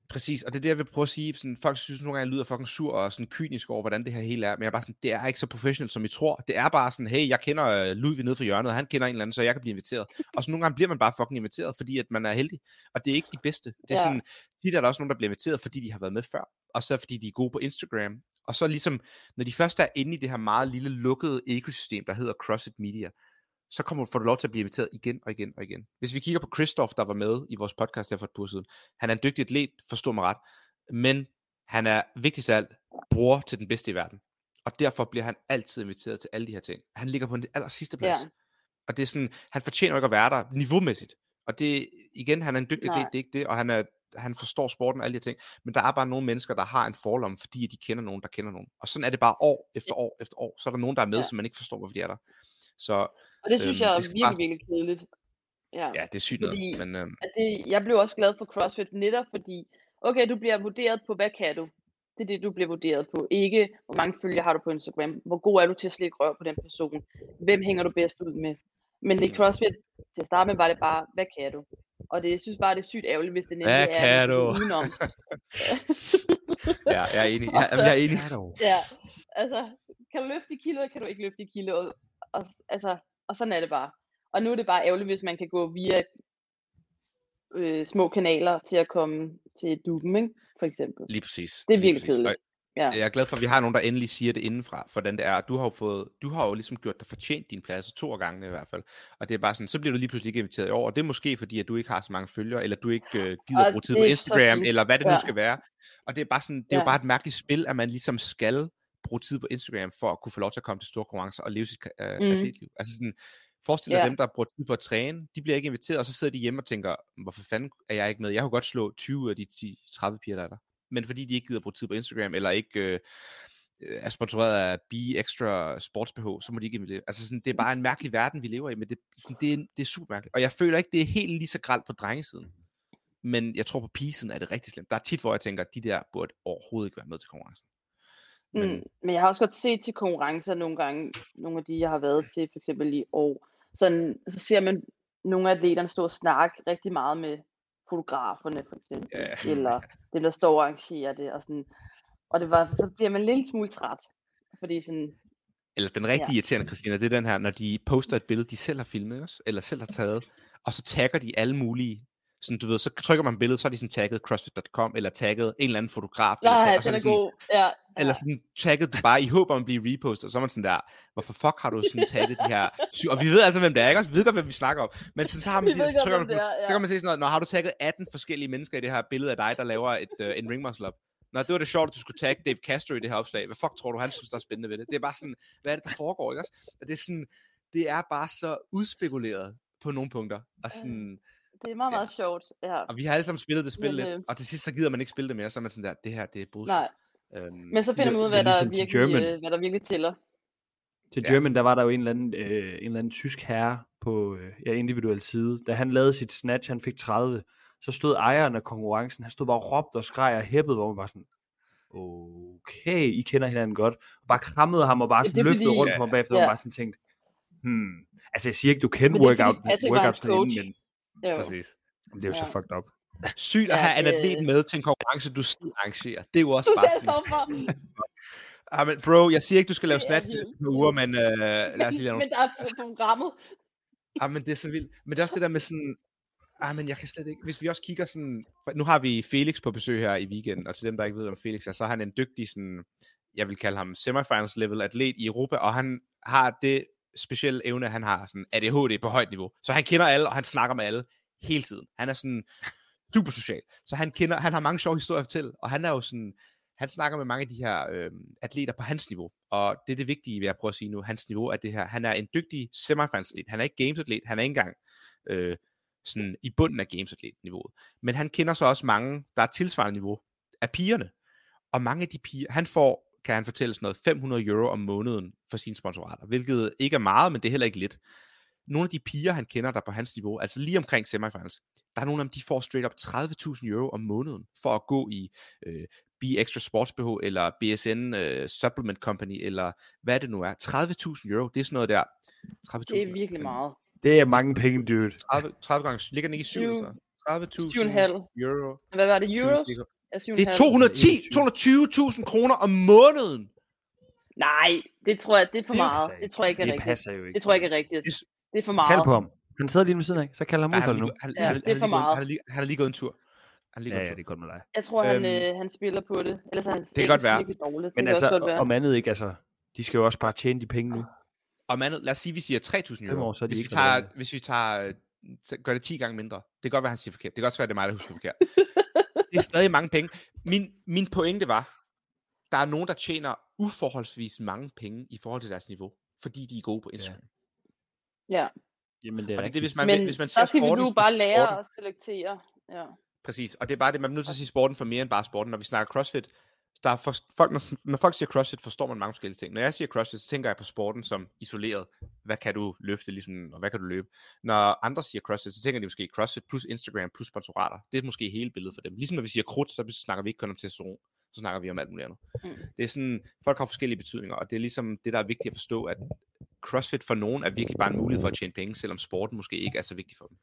Præcis, og det er det, jeg vil prøve at sige. Sådan, folk synes nogle gange, jeg lyder fucking sur og sådan kynisk over, hvordan det her hele er. Men jeg er bare sådan, det er ikke så professionelt, som I tror. Det er bare sådan, hey, jeg kender øh, Ludvig nede fra hjørnet, og han kender en eller anden, så jeg kan blive inviteret. Og så nogle gange bliver man bare fucking inviteret, fordi at man er heldig. Og det er ikke de bedste. Det er Ja. sådan, tit er der også nogen, der bliver inviteret, fordi de har været med før. Og så fordi de er gode på Instagram. Og så ligesom, når de først er inde i det her meget lille lukkede økosystem, der hedder CrossFit Media, så kommer, får du lov til at blive inviteret igen og igen og igen. Hvis vi kigger på Christoph, der var med i vores podcast her for et par siden, han er en dygtig atlet, forstå mig ret, men han er vigtigst af alt bror til den bedste i verden. Og derfor bliver han altid inviteret til alle de her ting. Han ligger på den aller sidste plads. Ja. Og det er sådan, han fortjener ikke at være der niveaumæssigt. Og det, igen, han er en dygtig Nej. atlet, det er ikke det, og han, er, han forstår sporten og alle de her ting. Men der er bare nogle mennesker, der har en forlom, fordi de kender nogen, der kender nogen. Og sådan er det bare år efter år efter år. Så er der nogen, der er med, ja. Som man ikke forstår, hvorfor de er der. Så Og det synes Øhm, jeg er virkelig, bare- virkelig kedeligt. Ja. ja, det er sygt noget. Fordi- Men, øhm, At det, jeg blev også glad for CrossFit netop fordi, okay, du bliver vurderet på, hvad kan du? Det er det, du bliver vurderet på. Ikke, hvor mange følgere har du på Instagram. Hvor god er du til at slikke rør på den person? Hvem hænger du bedst ud med? Men i Mm. CrossFit, til at starte med, var det bare, hvad kan du? Og det, jeg synes bare, det er sygt ærgerligt, hvis det nemlig Hvad er du? udenom. ja, jeg er enig. Ja, så- jeg er enig. ja, altså, kan du løfte i kan du ikke løfte i kilo? Og, og, altså, og sådan er det bare. Og nu er det bare ærgerligt, hvis man kan gå via øh, små kanaler til at komme til duben, ikke? for eksempel. Lige præcis. Det er virkelig kedeligt. Ja. Jeg er glad for, at vi har nogen, der endelig siger det indenfra, hvordan det er. Du har jo, fået, du har jo ligesom gjort dig fortjent din plads, to gange i hvert fald. Og det er bare sådan, så bliver du lige pludselig ikke inviteret i år, og det er måske fordi, at du ikke har så mange følgere, eller du ikke øh, gider Og bruge tid på Instagram, eller hvad det nu Ja. skal være. Og det er bare sådan, det er jo Ja. bare et mærkeligt spil, at man ligesom skal bruge tid på Instagram, for at kunne få lov til at komme til store konkurrencer og leve sit øh, Mhm. atletliv. Altså sådan, Forestil dig Ja. dem, der bruger tid på at træne, de bliver ikke inviteret, og så sidder de hjemme og tænker, hvorfor fanden er jeg ikke med? Jeg kunne godt slå 20 af de 10-30 piger, der er der. Men fordi de ikke gider bruge tid på Instagram, eller ikke øh, øh, er sponsoreret af Be Extra Sports BH, så må de ikke invitere. Altså sådan, det er bare en mærkelig verden, vi lever i, men det, sådan, det, er, det er super mærkeligt. Og jeg føler ikke, det er helt lige så gralt på drengesiden. Men jeg tror på pigesiden er det rigtig slemt. Der er tit, hvor jeg tænker, at de der burde overhovedet ikke være med til konkurrencen. Men, Men, mm, men jeg har også godt set til konkurrencer nogle gange, nogle af de, jeg har været til, for eksempel i år. Sådan, så ser man nogle af atleterne stå og snakke rigtig meget med fotograferne, for eksempel. Ja. Eller dem, der står og arrangerer det. Og, sådan. og det var, så bliver man en lille smule træt. Fordi sådan, Eller den rigtig ja. irriterende, Christina, det er den her, når de poster et billede, de selv har filmet, også? eller selv har taget, og så tagger de alle mulige, sådan du ved, så trykker man billedet, så er de sådan tagget crossfit.com, eller tagget en eller anden fotograf, eller, nej, tag, og så den er sådan, god. Ja, eller sådan tagget du bare i håb om at blive repostet, og så er man sådan der, hvorfor fuck har du sådan tagget de her syv, og vi ved altså, hvem det er, ikke også? Vi ved godt, hvem vi snakker om, men sådan, så har man, de, så, trykker man, på- er, ja. så kan man se sådan noget, når har du tagget 18 forskellige mennesker i det her billede af dig, der laver et, uh, en ring muscle up, Nå, det var det sjovt, at du skulle tagge Dave Castro i det her opslag. Hvad fuck tror du, han synes, der er spændende ved det? Det er bare sådan, hvad er det, der foregår, ikke også? Og det er sådan, det er bare så udspekuleret på nogle punkter. Og, sådan, det er meget, Ja. meget sjovt. Ja. og vi har alle sammen spillet det spil Men, lidt, øh, og til sidst så gider man ikke spille det mere, så er man sådan der, det her, det er bullshit. Nej, Øhm, men så finder man ud af, hvad der, ligesom til virkelig, øh, hvad der virkelig tæller. Til Ja. German, der var der jo en eller anden, øh, en eller anden tysk herre på øh, ja, individuel side. Da han lavede sit snatch, han fik 30, så stod ejeren af konkurrencen, han stod bare og råbte og skreg og hæppede, hvor man var sådan, okay, I kender hinanden godt. Og bare krammede ham og bare sådan løftede fordi- rundt på ham bagefter, og Ja. man bare sådan tænkte, hmm, altså jeg siger ikke, du kender er workout, coach. men Jo. Præcis. det er jo så Ja. fucked up. Sygt at Ja, have en det- atlet med til en konkurrence, du selv arrangerer. Det er jo også Du bare selv sådan, står for. ah, men bro, jeg siger ikke, du skal lave snatch næste par uger, men øh, lad os lige lave nogle Men der er programmet. Ah, men det er så vildt. Men det er også det der med sådan, ah, men jeg kan slet ikke, hvis vi også kigger sådan, nu har vi Felix på besøg her i weekenden, og til dem, der ikke ved, om Felix er, så er han en dygtig sådan, jeg vil kalde ham semifinals level atlet i Europa, og han har det speciel evne, han har sådan ADHD på højt niveau. Så han kender alle, og han snakker med alle hele tiden. Han er sådan super social. Så han kender, han har mange sjove historier at fortælle, og han er jo sådan, han snakker med mange af de her øh, atleter på hans niveau, og det er det vigtige, vil jeg prøve at sige nu, hans niveau er det her, han er en dygtig semifinals han er ikke gamesatlet, han er ikke engang øh, sådan i bunden af gamesatlet-niveauet, men han kender så også mange, der er tilsvarende niveau af pigerne, og mange af de piger, han får kan han fortælle sådan noget 500 euro om måneden for sine sponsorater, hvilket ikke er meget, men det er heller ikke lidt. Nogle af de piger, han kender, der på hans niveau, altså lige omkring semifinals, der er nogle af dem, de får straight up 30.000 euro om måneden for at gå i øh, B Extra Sports BH, eller BSN øh, Supplement Company, eller hvad det nu er. 30.000 euro, det er sådan noget der. 30.000 det er virkelig meget. Det er mange penge, dude. 30, 30 gange, ligger den ikke i 7? 30.000 euro. Hvad var det, euros? 20, det er 210, 220.000 kroner om måneden. Nej, det tror jeg, det er for det meget. Det tror jeg ikke er rigtigt. Det passer jo ikke. Det tror jeg ikke er rigtigt. Det er for meget. Kald på ham. Han sidder lige ved siden af, så kalder ham ud for nu. Han, ja, det er for meget. Han har lige han er lige gået en tur. Han lige ja, ja, det er godt med dig. Jeg tror, han, øhm, øh, han spiller på det. Ellers er han det kan godt være. Dårligt. Men det altså, godt være. om andet ikke, altså, de skal jo også bare tjene de penge nu. Og andet, lad os sige, vi siger 3.000 euro. Hvis, vi tager, hvis vi tager gør det 10 gange mindre. Det kan godt være, han siger forkert. Det kan også være, det er mig, der husker forkert. det er stadig mange penge. Min, min pointe var, der er nogen, der tjener uforholdsvis mange penge i forhold til deres niveau, fordi de er gode på Instagram. Ja. Jamen, det er Og det er det, hvis man, Men hvis man ser der skal vi sporten, nu hvis bare lære sporten- at selektere. Ja. Præcis, og det er bare det, man er nødt til at sige sporten for mere end bare sporten. Når vi snakker CrossFit, der er for, folk, når, når folk siger CrossFit, forstår man mange forskellige ting. Når jeg siger CrossFit, så tænker jeg på sporten som isoleret. Hvad kan du løfte, ligesom, og hvad kan du løbe? Når andre siger CrossFit, så tænker de måske CrossFit plus Instagram plus sponsorater. Det er måske hele billedet for dem. Ligesom når vi siger krudt, så snakker vi ikke kun om testosteron. Så snakker vi om alt muligt andet. Mm. Det er sådan, folk har forskellige betydninger, og det er ligesom det, der er vigtigt at forstå, at CrossFit for nogen er virkelig bare en mulighed for at tjene penge, selvom sporten måske ikke er så vigtig for dem.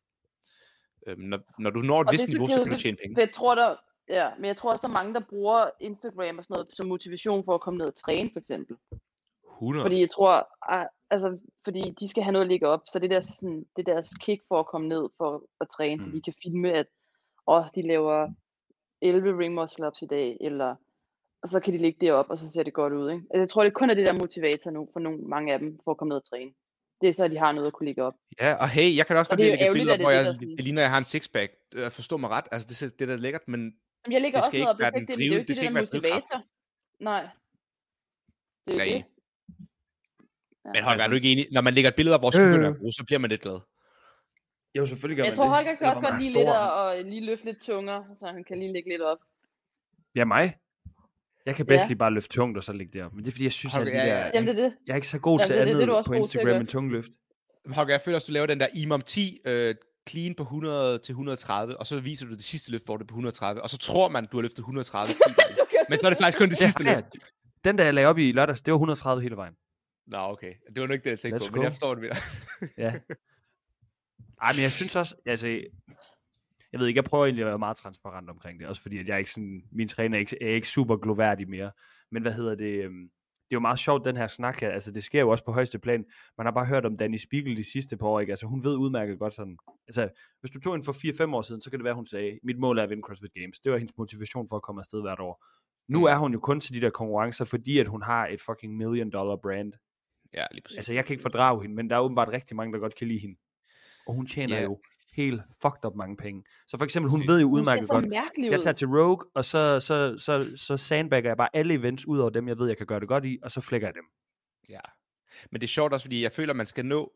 Øhm, når, når du når et vist niveau, så kan du tjene penge. Jeg tror, der, ja, men jeg tror også, der er mange, der bruger Instagram og sådan noget som motivation for at komme ned og træne, for eksempel. 100. Fordi jeg tror, altså, fordi de skal have noget at lægge op, så det der sådan, det deres kick for at komme ned for at træne, mm. så Mm. de kan filme, at åh, de laver 11 ring muscle ups i dag, eller og så kan de lægge det op, og så ser det godt ud. Ikke? Altså, jeg tror, det kun er det der motivator nu, for nogle, mange af dem, for at komme ned og træne. Det er så, at de har noget at kunne lægge op. Ja, og hey, jeg kan også Og godt det lide at lægge billeder, det hvor er jeg, det, det ligner, at jeg har en sixpack. Øh, Forstå mig ret, altså det, det er da lækkert, men jeg lægger Det også skal noget op, ikke det er det, men det er jo ikke det det, skal der ikke være drivkraften. motivator. Nej. Det er Nej. det. Ja. Men Holger, Altså- er du ikke enig? Når man lægger et billede op, hvor Øh. skyggerne er gode, så bliver man lidt glad. Jo, selvfølgelig gør Jeg man tror, det. Holger kan også godt lide lidt at, at lige løfte lidt tungere, så han kan lige lægge lidt op. Ja, mig. Jeg kan bedst Ja. lige bare løfte tungt og så lægge det op. Men det er fordi, jeg synes, at Holger, ja, der, ja, ja. Jamen, det er det. jeg er ikke så god Jamen, til det det, andet det også på at Instagram end tungløft. Holger, jeg føler også, du laver den der imam 10 øh, clean på 100 til 130, og så viser du det sidste løft, hvor det er på 130, og så tror man, du har løftet 130 10 gange. Du kan- Men så er det faktisk kun det sidste Ja, løft. Den, der jeg lagde op i lørdags, det var 130 hele vejen. Nå, okay. Det var nu ikke det, jeg tænkte Let's på, men jeg go. forstår det mere. Ja. Ej, men jeg synes også, altså, jeg ved ikke, jeg prøver egentlig at være meget transparent omkring det, også fordi, at jeg er ikke sådan, min træner er ikke, er ikke super gloværdig mere, men hvad hedder det, øhm, det er jo meget sjovt, den her snak her, altså det sker jo også på højeste plan, man har bare hørt om Danny Spiegel de sidste par år, ikke? altså hun ved udmærket godt sådan, altså hvis du tog hende for 4-5 år siden, så kan det være, hun sagde, mit mål er at vinde CrossFit Games, det var hendes motivation for at komme afsted hvert år. Nu Mm. er hun jo kun til de der konkurrencer, fordi at hun har et fucking million dollar brand, Ja, lige præcis. Altså, jeg kan ikke fordrage hende, men der er åbenbart rigtig mange, der godt kan lide hende. Og hun tjener yeah. jo helt fucked up mange penge. Så for eksempel, hun ved jo udmærket godt, jeg tager til Rogue, og så, så, så, så sandbagger jeg bare alle events ud over dem, jeg ved, jeg kan gøre det godt i, og så flækker jeg dem. Ja. Men det er sjovt også, fordi jeg føler, man skal nå,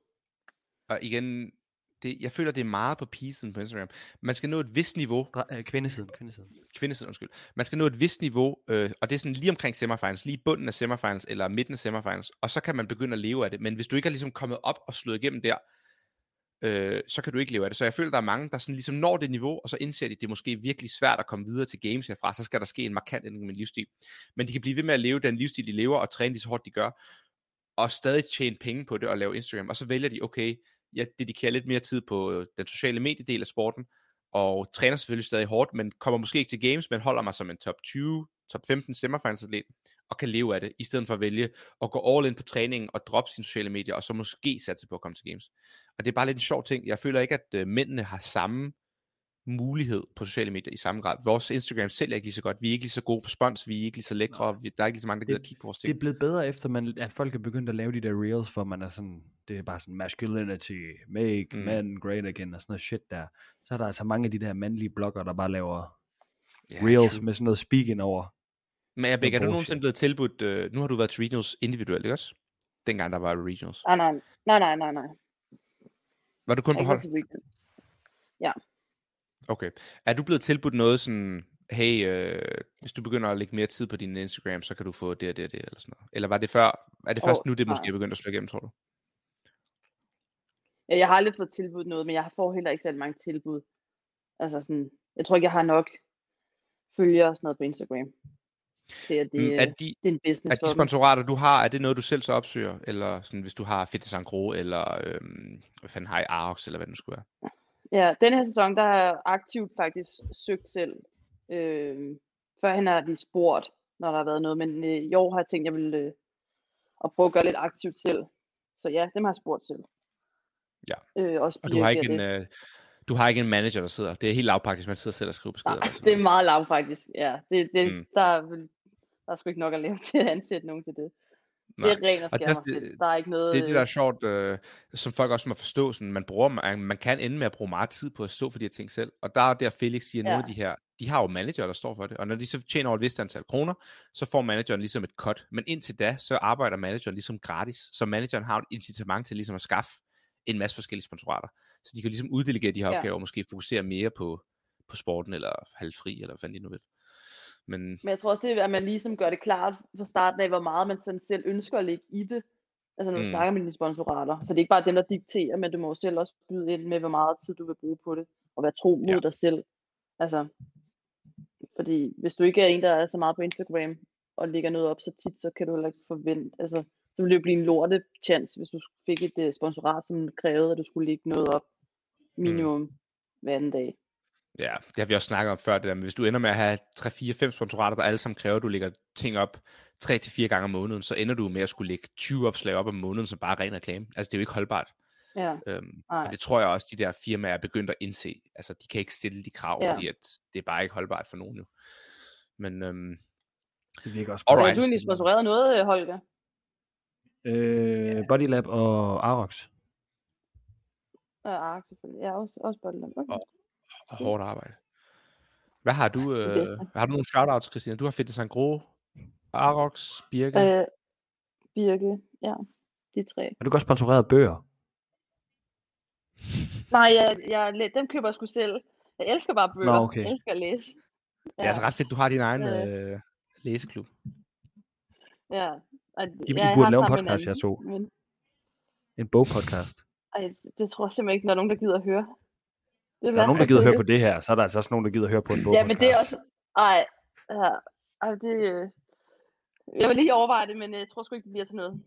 og igen, det, jeg føler, det er meget på pisen på Instagram. Man skal nå et vist niveau, øh, kvindesiden, kvindesiden. kvindesiden, undskyld. Man skal nå et vist niveau, øh, og det er sådan lige omkring semifinals, lige bunden af semifinals, eller midten af semifinals, og så kan man begynde at leve af det. Men hvis du ikke har ligesom kommet op og slået igennem der, øh, så kan du ikke leve af det. Så jeg føler, der er mange, der sådan ligesom når det niveau, og så indser de, at det er måske virkelig svært at komme videre til games herfra, så skal der ske en markant ændring i min livsstil. Men de kan blive ved med at leve den livsstil, de lever, og træne lige så hårdt, de gør, og stadig tjene penge på det og lave Instagram, og så vælger de, okay, jeg dedikerer lidt mere tid på øh, den sociale mediedel af sporten, og træner selvfølgelig stadig hårdt, men kommer måske ikke til games, men holder mig som en top 20, top 15 semifinalsatlet, og kan leve af det, i stedet for at vælge at gå all in på træningen og droppe sine sociale medier, og så måske satse på at komme til games. Og det er bare lidt en sjov ting. Jeg føler ikke, at øh, mændene har samme mulighed på sociale medier i samme grad. Vores Instagram sælger ikke lige så godt. Vi er ikke lige så gode på spons, vi er ikke lige så lækre, vi, der er ikke lige så mange, der Det- gider kigge på vores Det ting. er blevet bedre efter, man, at folk er begyndt at lave de der reels, for man er sådan, det er bare sådan masculinity, make Mm. men great again, og sådan noget shit der. Så er der altså mange af de der mandlige blogger, der bare laver Ja, reels true. med sådan noget speaking over. Men jeg er du nogensinde blevet tilbudt, øh, nu har du været til regionals individuelt, ikke også? Dengang der var regionals. Nej, nej, nej, nej, nej. Var du kun på hold? weekend. Okay. Er du blevet tilbudt noget sådan, hey, øh, hvis du begynder at lægge mere tid på din Instagram, så kan du få det og det og det, eller sådan noget. Eller var det før, er det først nu, det måske nej. er begyndt at slå igennem, tror du? Ja, jeg har aldrig fået tilbudt noget, men jeg får heller ikke særlig mange tilbud. Altså sådan, jeg tror ikke, jeg har nok følgere og sådan noget på Instagram. Til at det, Mm, er, de, det er en business er de sponsorater, du har, er det noget, du selv så opsøger? Eller sådan, hvis du har Fitness Angro, eller øhm, hvad fanden har I, Arox, eller hvad det nu skulle være? Ja, denne her sæson, der har jeg aktivt faktisk søgt selv. Øh, førhen har de spurgt, når der har været noget, men øh, i år har jeg tænkt, at jeg vil øh, at prøve at gøre lidt aktivt selv. Så ja, dem har jeg spurgt selv. Ja. Øh, også Og du har, ikke en, øh, du har ikke en manager, der sidder. Det er helt lavpraktisk, man sidder selv og skriver beskeder. Nej, eller sådan det er noget. meget lav faktisk. Ja, det, det, Mm. der, er, der er sgu ikke nok at lave til at ansætte nogen til det. Nej. Det er ren og Og skær der- er ikke noget... Det er det, der er sjovt, øh, som folk også må forstå. Sådan, man, bruger, man, man kan ende med at bruge meget tid på at stå for de her ting selv. Og der er der, Felix siger, at nogle Ja. af de her, de har jo manager, der står for det. Og når de så tjener over et vist antal kroner, så får manageren ligesom et cut. Men indtil da, så arbejder manageren ligesom gratis. Så manageren har et incitament til ligesom at skaffe en masse forskellige sponsorater. Så de kan ligesom uddelegere de her Ja. opgaver, og måske fokusere mere på, på sporten, eller halvfri, eller hvad fanden de nu vil. Men Men jeg tror også, det er, at man ligesom gør det klart fra starten af, hvor meget man sådan selv ønsker at lægge i det. Altså når du Mm. snakker med dine sponsorater. Så det er ikke bare dem, der dikterer, men du må jo selv også byde ind med, hvor meget tid du vil bruge på det. Og være tro mod Ja. ja. dig selv. Altså, fordi hvis du ikke er en, der er så meget på Instagram, og lægger noget op så tit, så kan du heller ikke forvente, altså, så ville det jo blive en lorte chance, hvis du fik et uh, sponsorat, som krævede, at du skulle lægge noget op minimum mm. hver anden dag. Ja, det har vi også snakket om før, det der med, hvis du ender med at have 3-4-5 sponsorater, der alle sammen kræver, at du lægger ting op 3-4 gange om måneden, så ender du med at skulle lægge 20 opslag op om måneden, som bare er ren reklame. Altså, det er jo ikke holdbart. Ja, Øhm, og det tror jeg også, de der firmaer er begyndt at indse. Altså, de kan ikke stille de krav, Ja. fordi at det er bare ikke holdbart for nogen nu. Men øhm, Det virker også Alright. Har du egentlig sponsoreret noget, Holger? Øh, Bodylab og Arox. Ja, Ark selvfølgelig. Ja, også, også Bodyland. Okay. Og- og hårdt arbejde. Hvad har du? Det Øh, har du nogle shoutouts, Christina? Du har Fitness Angro, Arox, Birke. Øh, Birke, ja, de tre. Er du godt sponsoreret bøger? Nej, jeg, jeg, dem køber jeg sgu selv. Jeg elsker bare bøger. Nå, okay. Jeg elsker at læse. Det er altså ret fedt, du har din egen Øh. øh, læseklub. Ja. Og, I jeg burde har lave en podcast, jeg så. Men, En bogpodcast. Ej, det tror jeg simpelthen ikke, der er nogen, der gider at høre. Det Der er nogen, der gider høre på det her, så er der altså også nogen, der gider høre på en Ja, bogpodcast. men det er også... Ej, ja, ej det... øh, Jeg vil lige overveje det, men jeg tror sgu ikke, det bliver til noget.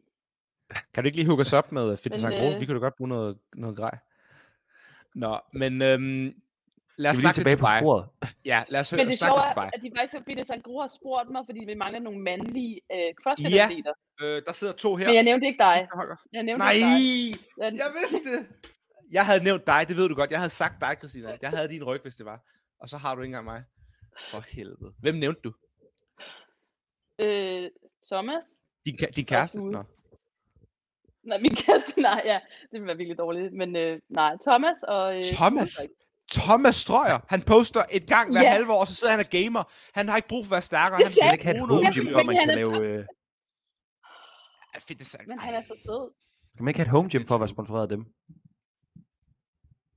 Kan du ikke lige hooke os op med Fitness Men, Angro? øh, Vi kunne da godt bruge noget, noget grej. Nå, men øhm, lad os snakke tilbage på Dubai. sporet? Ja, lad os Men det sjove er, at de faktisk, fordi det Sangro har spurgt mig, fordi vi mangler nogle mandlige øh, crossfit Ja. Øh, der sidder to her. Men jeg nævnte ikke dig. Jeg nævnte Nej, ikke dig. Jeg, vidste det. Jeg havde nævnt dig, det ved du godt. Jeg havde sagt dig, Christina. Jeg havde din ryg, hvis det var. Og så har du ikke engang mig. For helvede. Hvem nævnte du? øh, Thomas? Din, din kæreste? Nå. Nej, min kæreste, nej, ja. Det ville være virkelig dårligt. Men øh, nej, Thomas og... Øh, Thomas? Thomas Strøger, han poster et gang hver Ja. halve år, så sidder han og gamer. Han har ikke brug for at være stærkere. Det Han Kan ikke have et home gym, hvor man kan er- lave... Øh, Ja, sandt. Men han er så sød. kan man ikke have et home gym for at være sponsoreret af dem?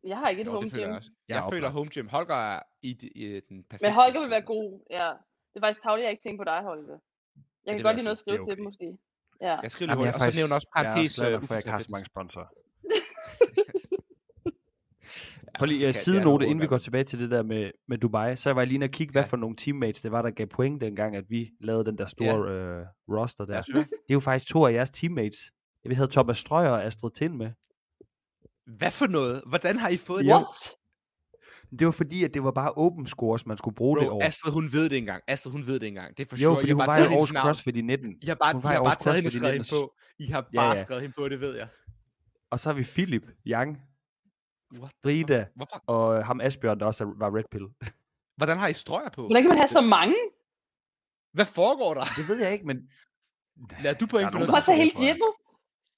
Jeg har ikke et Jo, home gym. jeg også. Ja, Jeg oplagt. føler Home Gym. Holger er i, i den perfekte. Men Holger vil være god, ja. Det er faktisk tavligt, jeg ikke tænker på dig, Holger. Jeg det kan godt jeg lide noget at skrive er til dem, okay. måske. Ja. Jeg skriver lige jeg hurtigt, og så nævner også jeg er parentes. glad øh, for, at jeg ikke har så mange sponsorer. Prøv lige det det sidenote, noget inden vi går tilbage til det der med, med Dubai. Så var jeg lige og kigge, hvad Ja. for nogle teammates det var, der gav point dengang, at vi lavede den der store øh, roster der. Ja. Det er jo faktisk to af jeres teammates. Vi havde Thomas Strøger og Astrid Tind med. Hvad for noget? Hvordan har I fået det? What? Det var fordi, at det var bare open scores, man skulle bruge det Bro, over. Astrid, hun ved det engang. Astrid, hun ved det engang. Det er for jo, sure. fordi hun bare var i Aarhus. CrossFit i 19. I har bare, Hun I har bare taget hende skrevet hende 19. på. I har Ja, bare ja. skrevet hende på, det ved jeg. Og så har vi Philip, Yang, What? Rita Hvorfor? og ham Asbjørn, der også var Red Pill. Hvordan har I strøger på? Hvordan kan man have så mange? Hvad foregår der? Det ved jeg ikke, men Lader du point er på noget? Prøv at tage hele jeg. gymmet.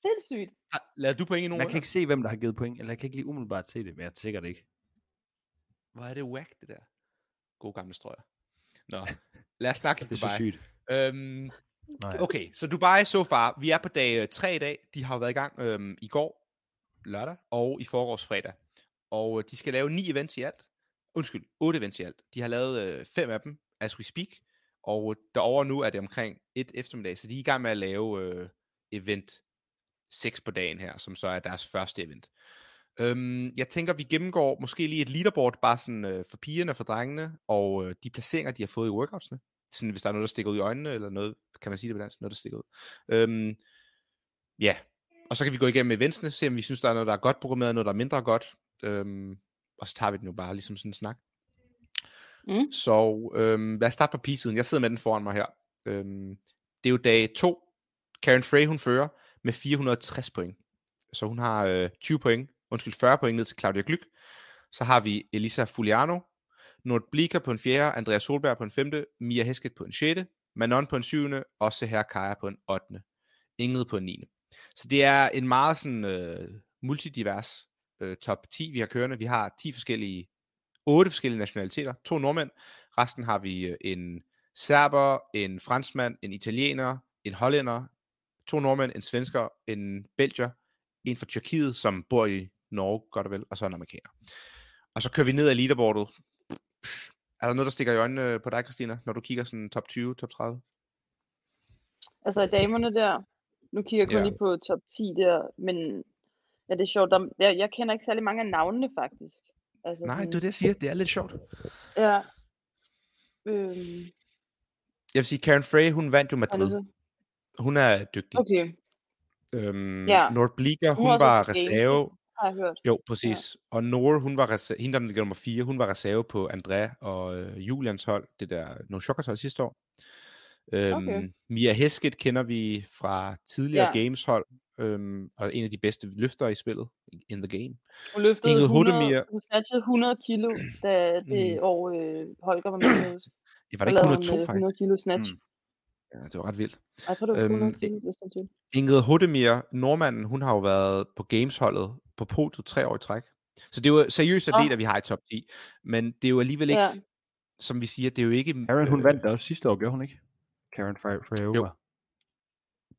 Sindssygt. Lader du point i nogen man kan ikke se, hvem der har givet point. Eller jeg kan ikke lige umiddelbart se det, men jeg er sikkert ikke. Hvor er det whack, det der? God gamle strøger. Nå, lad os snakke Det lidt er så sygt. Øhm, Nej. okay, så Dubai so far. Vi er på dag 3 i dag. De har jo været i gang øhm, i går, lørdag, og i forgårs fredag. Og øh, de skal lave ni events i alt. undskyld, otte events i alt. De har lavet øh, fem af dem, as we speak, og øh, derover nu er det omkring et eftermiddag, så de er i gang med at lave øh, event 6 på dagen her, som så er deres første event. Øhm, jeg tænker, vi gennemgår måske lige et leaderboard, bare sådan øh, for pigerne og for drengene, og øh, de placeringer, de har fået i workoutsene. Sådan, hvis der er noget, der stikker ud i øjnene, eller noget, kan man sige det på dansk, noget, der stikker ud. Øhm, ja, og så kan vi gå igennem eventsene, se om vi synes, der er noget, der er godt programmeret, noget, der er mindre godt. Øhm, og så tager vi den jo bare ligesom sådan en snak. Mm. Så øhm, lad os starte på p-siden. Jeg sidder med den foran mig her. Øhm, det er jo dag 2. Karen Frey, hun fører med 460 point. Så hun har øh, 20 point, undskyld 40 point ned til Claudia Glyk. Så har vi Elisa Fuliano, Nord Bliker på en fjerde, Andreas Solberg på en femte, Mia Hesket på en sjette, Manon på en syvende, og Seher Kaja på en ottende. Ingrid på en niende. Så det er en meget sådan øh, multidivers øh, top 10, vi har kørende. Vi har 10 forskellige, 8 forskellige nationaliteter, to nordmænd, resten har vi øh, en serber, en franskmand, en italiener, en hollænder, to nordmænd, en svensker, en belgier, en fra Tyrkiet, som bor i Norge, godt og vel, og så en amerikaner. Og så kører vi ned ad leaderboardet. Er der noget, der stikker i øjnene på dig, Christina, når du kigger sådan top 20, top 30? Altså damerne der, nu kigger jeg kun Ja. lige på top 10 der, men ja, det er sjovt. Der, jeg, jeg kender ikke særlig mange af navnene, faktisk. Altså, Nej, sådan, det er det, jeg siger. Det er lidt sjovt. Ja. Øhm, Jeg vil sige, Karen Frey, hun vandt jo Madrid. Hun er dygtig. Okay, Øhm, Ja. Nord Bliker, Hun hun var reserve. har jeg hørt. Jo, præcis. Ja. Og Nora, hun var reserve, hende der ligger nummer 4, hun var reserve på Andrea og øh, Julians hold, det der No Shockers hold sidste år. Øhm, Okay. Mia Hesket kender vi fra tidligere Ja. Games hold, øhm, og en af de bedste løfter i spillet, in the game. Hun løftede Ingrid 100, Hudemir. hun snatchede 100 kilo, da det Mm. år øh, Holger var med. Ja, var det ikke lavede hun, 102 øh, faktisk? 100 kilo snatch. Mm. Ja, det var ret vildt. Jeg tror, det var Øhm, 100 kilo, hvis det er Ingrid Hudemir, nordmanden, hun har jo været på Games-holdet på podiet tre år i træk. Så det er jo seriøst atleter, vi har i top 10. Men det er jo alligevel ikke, Ja. som vi siger, det er jo ikke... Karen, hun øh, vandt da også sidste år, gjorde hun ikke? Karen Freyover. Jo.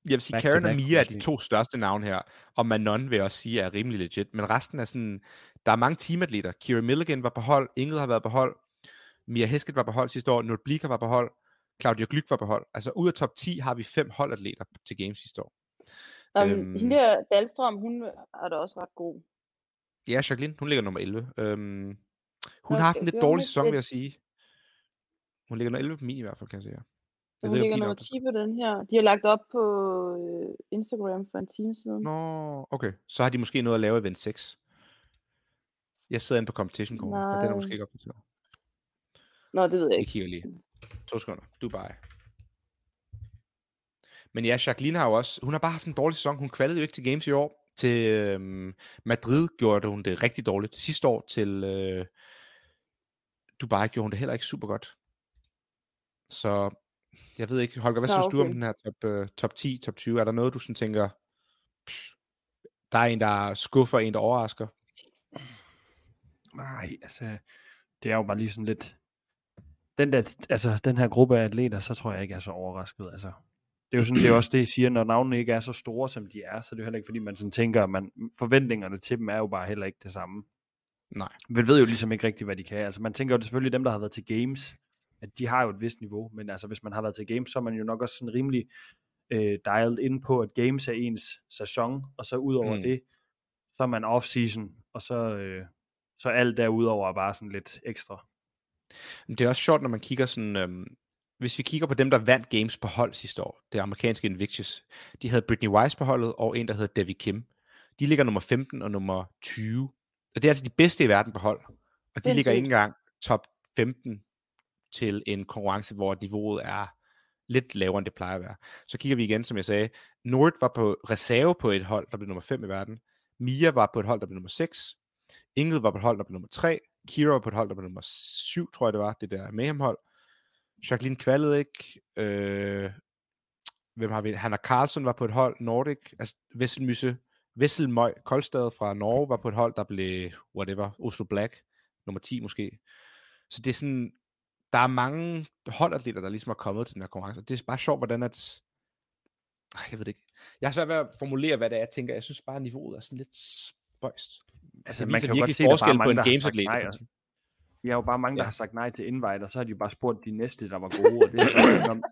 Jeg vil sige, Back Karen og back, Mia er de to største navne her, og Manon vil jeg også sige er rimelig legit, men resten er sådan, der er mange teamatleter. Kira Milligan var på hold, Ingrid har været på hold, Mia Hesket var på hold sidste år, Nord var på hold, Claudia Glyk var på hold. Altså ud af top 10 har vi fem holdatleter til Games sidste år. Um, Øhm. Hende der Dahlstrøm, hun er da også ret god. Ja, Jacqueline, hun ligger nummer 11. Øhm, hun Nå, har haft en okay, lidt dårlig sæson, lidt. vil jeg sige. Hun ligger nummer 11 på min i hvert fald, kan jeg sige. Jeg Hun ikke, om ligger nummer er 10 på den her. De har lagt op på øh, Instagram for en time siden. Nå, okay. Så har de måske noget at lave event 6. Jeg sidder inde på Competition Corner, men den er måske ikke opdateret. Nå, det ved jeg Jeg ikke. kigger lige. To sekunder. Dubai. Men ja, Jacqueline har jo også, hun har bare haft en dårlig sæson. Hun kvalede jo ikke til Games i år. Til øhm, Madrid gjorde hun det rigtig dårligt. Sidste år til øh, Dubai gjorde hun det heller ikke super godt. Så jeg ved ikke, Holger, hvad Nå, synes du om okay. den her top, øh, top 10, top 20? Er der noget, du sådan tænker, psh, der er en, der skuffer, en, der overrasker? Nej, altså, det er jo bare lige sådan lidt... Den, der, altså, den her gruppe af atleter, så tror jeg ikke, jeg er så overrasket. Altså, det er jo sådan, det er også det, jeg siger, når navnene ikke er så store, som de er, så det er jo heller ikke, fordi man sådan tænker, at man, forventningerne til dem er jo bare heller ikke det samme. Nej. Man ved jo ligesom ikke rigtigt, hvad de kan. Altså, man tænker jo selvfølgelig, dem, der har været til games, at de har jo et vist niveau, men altså, hvis man har været til games, så er man jo nok også sådan rimelig øh, dialed ind på, at games er ens sæson, og så ud over Mm. det, så er man off-season, og så, øh, så alt derudover er bare sådan lidt ekstra. Men det er også sjovt, når man kigger sådan, øhm, hvis vi kigger på dem, der vandt games på hold sidste år, det amerikanske Invictus, de havde Britney Weiss på holdet, og en, der hedder Debbie Kim. De ligger nummer 15 og nummer 20. Og det er altså de bedste i verden på hold. Og de ligger ikke engang top 15 til en konkurrence, hvor niveauet er lidt lavere, end det plejer at være. Så kigger vi igen, som jeg sagde. Nord var på reserve på et hold, der blev nummer 5 i verden. Mia var på et hold, der blev nummer 6. Ingrid var på et hold, der blev nummer 3. Kira var på et hold, der blev nummer 7, tror jeg det var, det der Mayhem-hold. Jacqueline kvalede ikke. Øh, hvem har vi? Hanna Carlson var på et hold, Nordic. Altså, Vesselmysse, Vesselmøj Koldstad fra Norge var på et hold, der blev, whatever, Oslo Black, nummer 10 måske. Så det er sådan, der er mange holdatleter, der ligesom er kommet til den her konkurrence. og Det er bare sjovt, hvordan at, jeg ved det ikke. Jeg har svært ved at formulere, hvad det er, jeg tænker. Jeg synes bare, at niveauet er sådan lidt spøjst. Altså, Det man kan jo godt virkelig se, at der bare er mange, en der har sagt nej, og-. Vi har jo bare mange, der Ja. har sagt nej til invite, og så har de jo bare spurgt de næste, der var gode, og det er, sådan, jamen,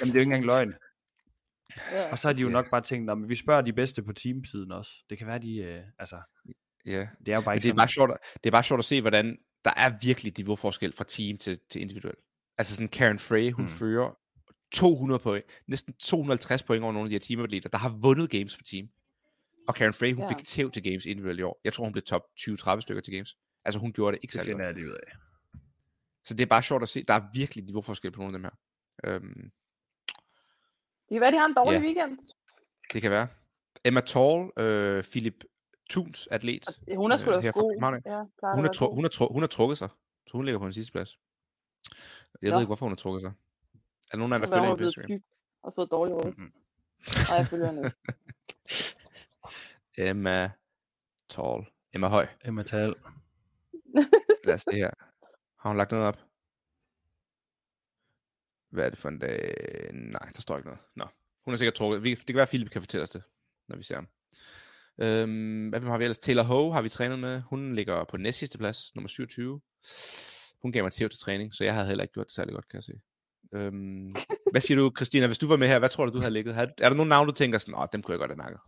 det er jo ikke engang løgn. Ja. Og så har de jo Ja. nok bare tænkt, at vi spørger de bedste på teamsiden også. Det kan være, de, øh, altså, Ja. det er jo bare ikke det er, sådan. bare sjovt, at- det er bare sjovt at se, hvordan der er virkelig niveauforskel fra team til, til individuel. Altså sådan Karen Frey, hun Mm. fører 200 point, næsten 250 point over nogle af de her teamatleter, der har vundet games på team. Og Karen Frey, hun Ja. fik tæv til games individuelt i år. Jeg tror, hun blev top 20-30 stykker til games. Altså hun gjorde det ikke særlig godt. det ud af. Så det er bare sjovt at se, der er virkelig niveauforskel på nogle af dem her. Øhm, Det kan være, de har en dårlig Ja. weekend. det kan være. Emma Tall, øh, Philip Thuns atlet, Hun er sgu øh, da god. Ja, hun, være tru- hun, tru- hun har trukket sig, så hun ligger på en sidste plads. Jeg Nå. ved ikke, hvorfor hun har trukket sig. Er der nogen af jer, der er følger hende på blevet Instagram? og fået dårlig råd. Mhm. Nej, jeg følger hende ikke. Emma Tall. Emma Høj. Emma Tal. Lad os se her. Har hun lagt noget op? Hvad er det for en dag? Nej, der står ikke noget. Nå. Hun er sikkert trukket. Vi- Det kan være, at Philip kan fortælle os det, når vi ser ham. Øhm, hvad har vi ellers? Taylor Ho har vi trænet med. Hun ligger på næst sidste plads, nummer 27. Hun gav mig til træning, så jeg havde heller ikke gjort det særlig godt, kan jeg se. Øhm, hvad siger du, Christina? Hvis du var med her, hvad tror du, du havde ligget? Er der nogle navne, du tænker sådan, åh, dem kunne jeg godt have nakket?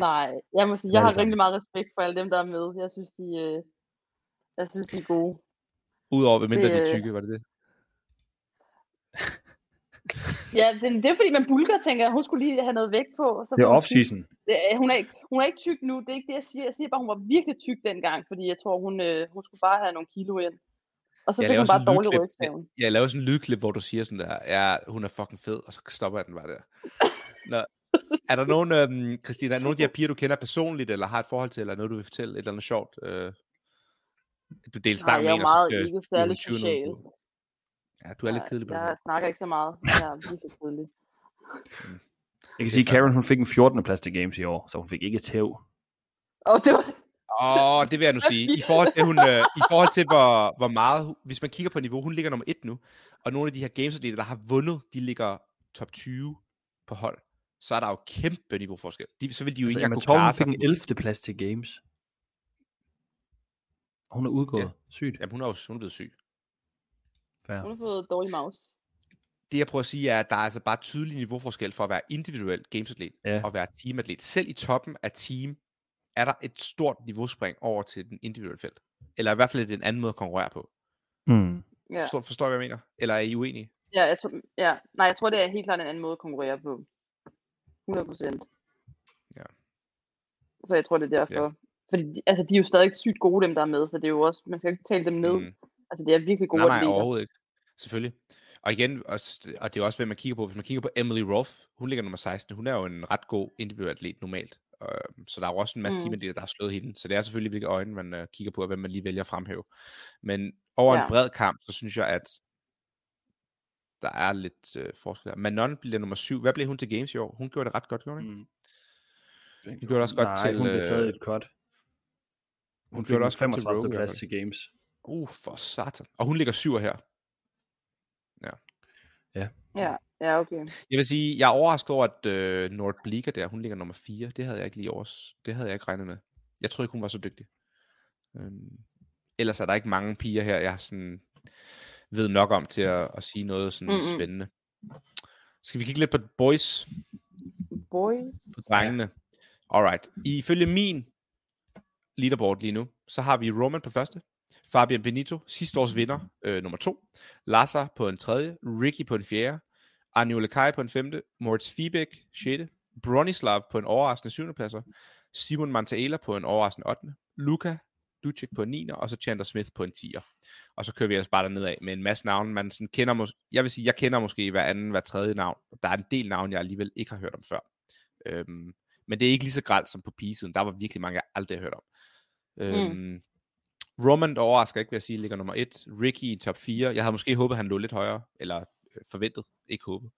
Nej, jeg må sige, jeg har sammen. rigtig meget respekt for alle dem, der er med. Jeg synes, de, øh, jeg synes, de er gode. Udover, hvad mindre de er Det- tykke, var det det? Ja, det, det er fordi, man bulker tænker, hun skulle lige have noget vægt på. Så Det er hun off-season. Er- hun, er ikke, hun er ikke tyk nu, det er ikke det, jeg siger. Jeg siger bare, hun var virkelig tyk dengang, fordi jeg tror, hun, øh, hun skulle bare have nogle kilo ind. Og så Jeg fik hun bare dårlig lydklip. rygsævn. Jeg laver sådan en lydklip, hvor du siger sådan der, ja, hun er fucking fed, og så stopper jeg den bare der. Nå. Er der nogen, øhm, Christina, er der nogen af de her piger, du kender personligt, eller har et forhold til, eller noget, du vil fortælle, et eller andet sjovt? Øh, du deler stang jeg er med jo en, og så meget skal- ikke skal særlig social. noget. Ja, du er lidt kedelig på det. Jeg her. snakker ikke så meget. Jeg er virkelig kedelig. Jeg kan sige, at Karen hun fik en 14. plads til Games i år, så hun fik ikke tæv. Og det var, Åh, det vil jeg nu sige. I forhold til, hun, øh, i forhold til hvor, hvor meget, hvis man kigger på niveau, hun ligger nummer et nu, og nogle af de her games der har vundet, de ligger top 20 på hold. Så er der jo kæmpe niveauforskel. De, så vil de jo Altså, ikke engang kunne klare hun fik sig. en 11. plads til Games. Hun er udgået. Ja. Sygt. Jamen, hun er jo hun er blevet syg. Fair. hun har fået dårlig mouse. det jeg prøver at sige er, at der er altså bare tydelig niveauforskel for at være individuel gamesatlet Ja. og være teamatlet. Selv i toppen af team er der et stort niveauspring over til den individuelle felt. Eller i hvert fald er det en anden måde at konkurrere på. Mm. Ja. Forstår, forstår I, hvad jeg mener? Eller er I uenige? Ja, jeg tror, ja. Nej, jeg tror, det er helt klart en anden måde at konkurrere på. 100 procent. Ja. Så jeg tror, det er derfor. Fordi de, altså, de er jo stadig sygt gode, dem der er med, så det er jo også, man skal ikke tale dem ned. Mm. Altså, det er virkelig gode Nej, nej, overhovedet ikke. Selvfølgelig. Og igen, også, og det er også, hvad man kigger på. Hvis man kigger på Emily Rolf, hun ligger nummer 16. Hun er jo en ret god individuel atlet normalt. Uh, så der er jo også en masse Mm. teamatleter, der har slået hende. Så det er selvfølgelig, hvilke øjne man uh, kigger på, og hvad man lige vælger at fremhæve. Men over ja. En bred kamp, så synes jeg, at der er lidt uh, forskel. her. Manon bliver nummer 7. Hvad blev hun til Games i år? Hun gjorde det ret godt, gjorde hun ikke? Mm. Hun gjorde det også godt Nej, til... hun blev taget øh, et cut. Hun, hun fik gjorde det også godt til 35. Rogue, i hvert plads til Games. Uh, for satan. Og hun ligger 7 her. Ja, ja, okay. Jeg vil sige, jeg er overrasket over, at øh, Nord Bleeker der, hun ligger nummer 4. Det havde jeg ikke lige over, det havde jeg ikke regnet med. Jeg tror ikke, hun var så dygtig. Øhm, ellers er der ikke mange piger her, jeg sådan ved nok om til at, at sige noget sådan Mm-mm. mm-hmm. spændende. Skal vi kigge lidt på boys, Boys. på drengene? Alright. Ifølge min leaderboard lige nu, så har vi Roman på første, Fabian Benito, sidste års vinder, øh, nummer to, Lazar på en tredje, Ricky på en fjerde, Arne Lekai på en femte, Moritz Fibæk, sjette, Bronislav på en overraskende syvende pladser, Simon Mantaela på en overraskende 8. Luka Ducek på en 9. og så Chandler Smith på en 10'er. Og så kører vi ellers bare derned af med en masse navne, man sådan kender mås- jeg vil sige, jeg kender måske hver anden, hver tredje navn. Der er en del navne, jeg alligevel ikke har hørt om før. Øhm, men det er ikke lige så gralt som på pigesiden. Der var virkelig mange, jeg aldrig har hørt om. Øhm, mm. Roman, der overrasker ikke, vil jeg sige, ligger nummer 1. Ricky i top 4. Jeg havde måske håbet, han lå lidt højere, eller øh, forventet, ikke håbet.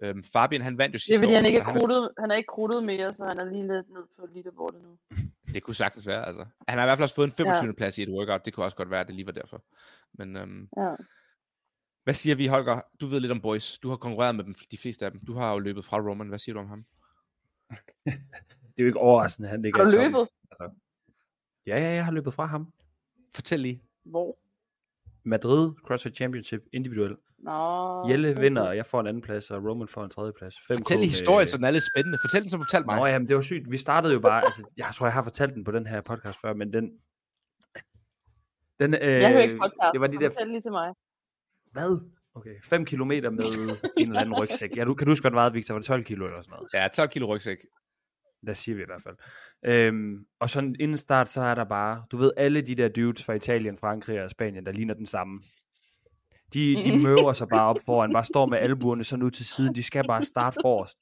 Øhm, Fabian, han vandt jo Det sidste er fordi, år, han ikke er han, krudtet, han er ikke krudtet mere, så han er lige lidt ned på leaderboardet nu. det kunne sagtens være, altså. Han har i hvert fald også fået en 25. Ja. plads i et workout. Det kunne også godt være, at det lige var derfor. Men øhm, Ja. hvad siger vi, Holger? Du ved lidt om boys. Du har konkurreret med dem, de fleste af dem. Du har jo løbet fra Roman. Hvad siger du om ham? Det er jo ikke overraskende, at han ligger Har du løbet? Ja, ja, jeg har løbet fra ham. Fortæl lige. Hvor? Madrid CrossFit Championship individuelt. Nå, Jelle okay. vinder, og jeg får en anden plads, og Roman får en tredje plads. 5K Fortæl lige historien, så den er lidt spændende. Fortæl den, som fortæl mig. Nå, jamen, det var sygt. Vi startede jo bare, altså, jeg tror, jeg har fortalt den på den her podcast før, men den... den øh, Jeg hører ikke podcast. Det var de så der, Fortæl lige til mig. hvad? Okay, 5 kilometer med en eller anden rygsæk. Ja, du, kan du huske, hvad det var, Victor? Var det 12 kilo eller sådan noget? Ja, 12 kilo rygsæk. Der siger vi i hvert fald. Øhm, og sådan inden start, så er der bare, du ved, alle de der dudes fra Italien, Frankrig og Spanien, der ligner den samme. De, de møver sig bare op foran, bare står med albuerne sådan ud til siden. De skal bare starte forrest.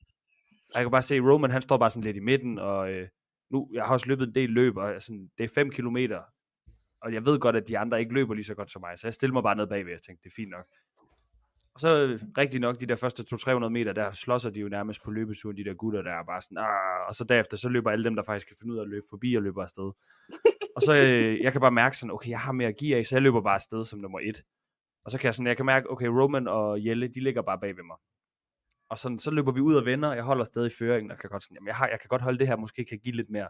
Og jeg kan bare se, Roman, han står bare sådan lidt i midten, og øh, nu, jeg har også løbet en del løb, og sådan, det er 5 kilometer. Og jeg ved godt, at de andre ikke løber lige så godt som mig, så jeg stiller mig bare ned bagved, og tænkte, det er fint nok. Og så rigtig nok, de der første 200-300 meter, der slåsser de jo nærmest på løbeturen, de der gutter, der er bare sådan, ah, og så derefter, så løber alle dem, der faktisk kan finde ud af at løbe forbi og løber afsted. og så, øh, jeg kan bare mærke sådan, okay, jeg har mere at give af, så jeg løber bare afsted som nummer et. Og så kan jeg sådan, jeg kan mærke, okay, Roman og Jelle, de ligger bare bag ved mig. Og sådan, så løber vi ud og vender, og jeg holder stadig føringen, og kan godt sådan, jamen, jeg, har, jeg kan godt holde det her, måske kan give lidt mere.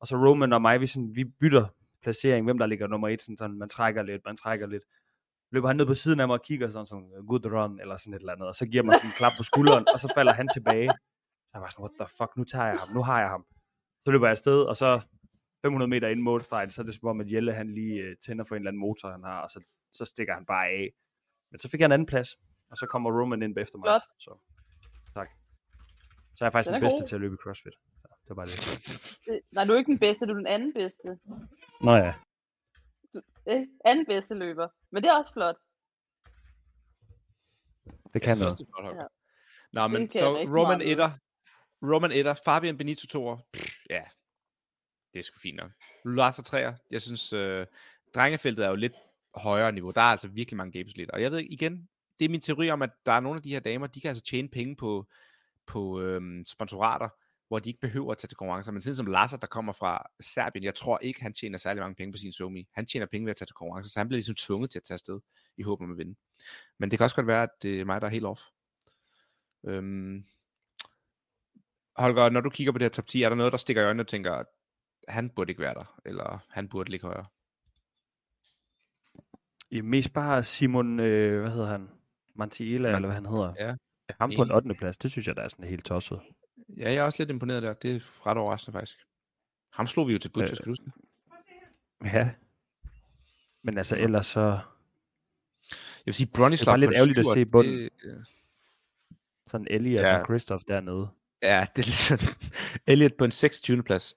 Og så Roman og mig, vi, sådan, vi bytter placering, hvem der ligger nummer et, sådan, sådan, man trækker lidt, man trækker lidt løber han ned på siden af mig og kigger sådan, sådan good run, eller sådan et eller andet, og så giver mig sådan en klap på skulderen, og så falder han tilbage. Så jeg var sådan, what the fuck, nu tager jeg ham, nu har jeg ham. Så løber jeg afsted, og så 500 meter inden målstregen, så er det som om, at Jelle han lige øh, tænder for en eller anden motor, han har, og så, så stikker han bare af. Men så fik jeg en anden plads, og så kommer Roman ind efter mig. Flot. Så, tak. Så er jeg faktisk Den den, bedste god. til at løbe i CrossFit. Det var bare det. Det- Nej, du er ikke den bedste, du er den anden bedste. Nå ja. Øh, anden bedste løber. Men det er også flot. Det kan noget. Ja. Nå, men så Roman etter, Roman etter, Fabian Benito toer, ja, det er sgu fint nok. Lars og træer, jeg synes, øh, drengefeltet er jo lidt højere niveau. Der er altså virkelig mange games lidt. Og jeg ved ikke, igen, det er min teori om, at der er nogle af de her damer, de kan altså tjene penge på, på øhm, sponsorater, hvor de ikke behøver at tage til konkurrencer. Men sådan som Lasser, der kommer fra Serbien, jeg tror ikke, han tjener særlig mange penge på sin somi. Han tjener penge ved at tage til konkurrencer, så han bliver ligesom tvunget til at tage afsted i håb om at vinde. Men det kan også godt være, at det er mig, der er helt off. Øhm, Holger, når du kigger på det her top 10, er der noget, der stikker i øjnene og tænker, han burde ikke være der, eller han burde ligge højere? I mest bare Simon, øh, hvad hedder han? Mantiela, eller hvad han hedder. Ja, Ham på en enig. 8. plads, det synes jeg, der er sådan helt tosset. Ja, jeg er også lidt imponeret der. Det er ret overraskende faktisk. Ham slog vi jo til Butcher, Øh, skal du? Ja. Men altså ellers så, Jeg vil sige, Bronislav Det bare lidt ærgerligt at se bunden. det, sådan Elliot Ja. og Christoph dernede. Ja, det er ligesom Elliot på en 26. plads.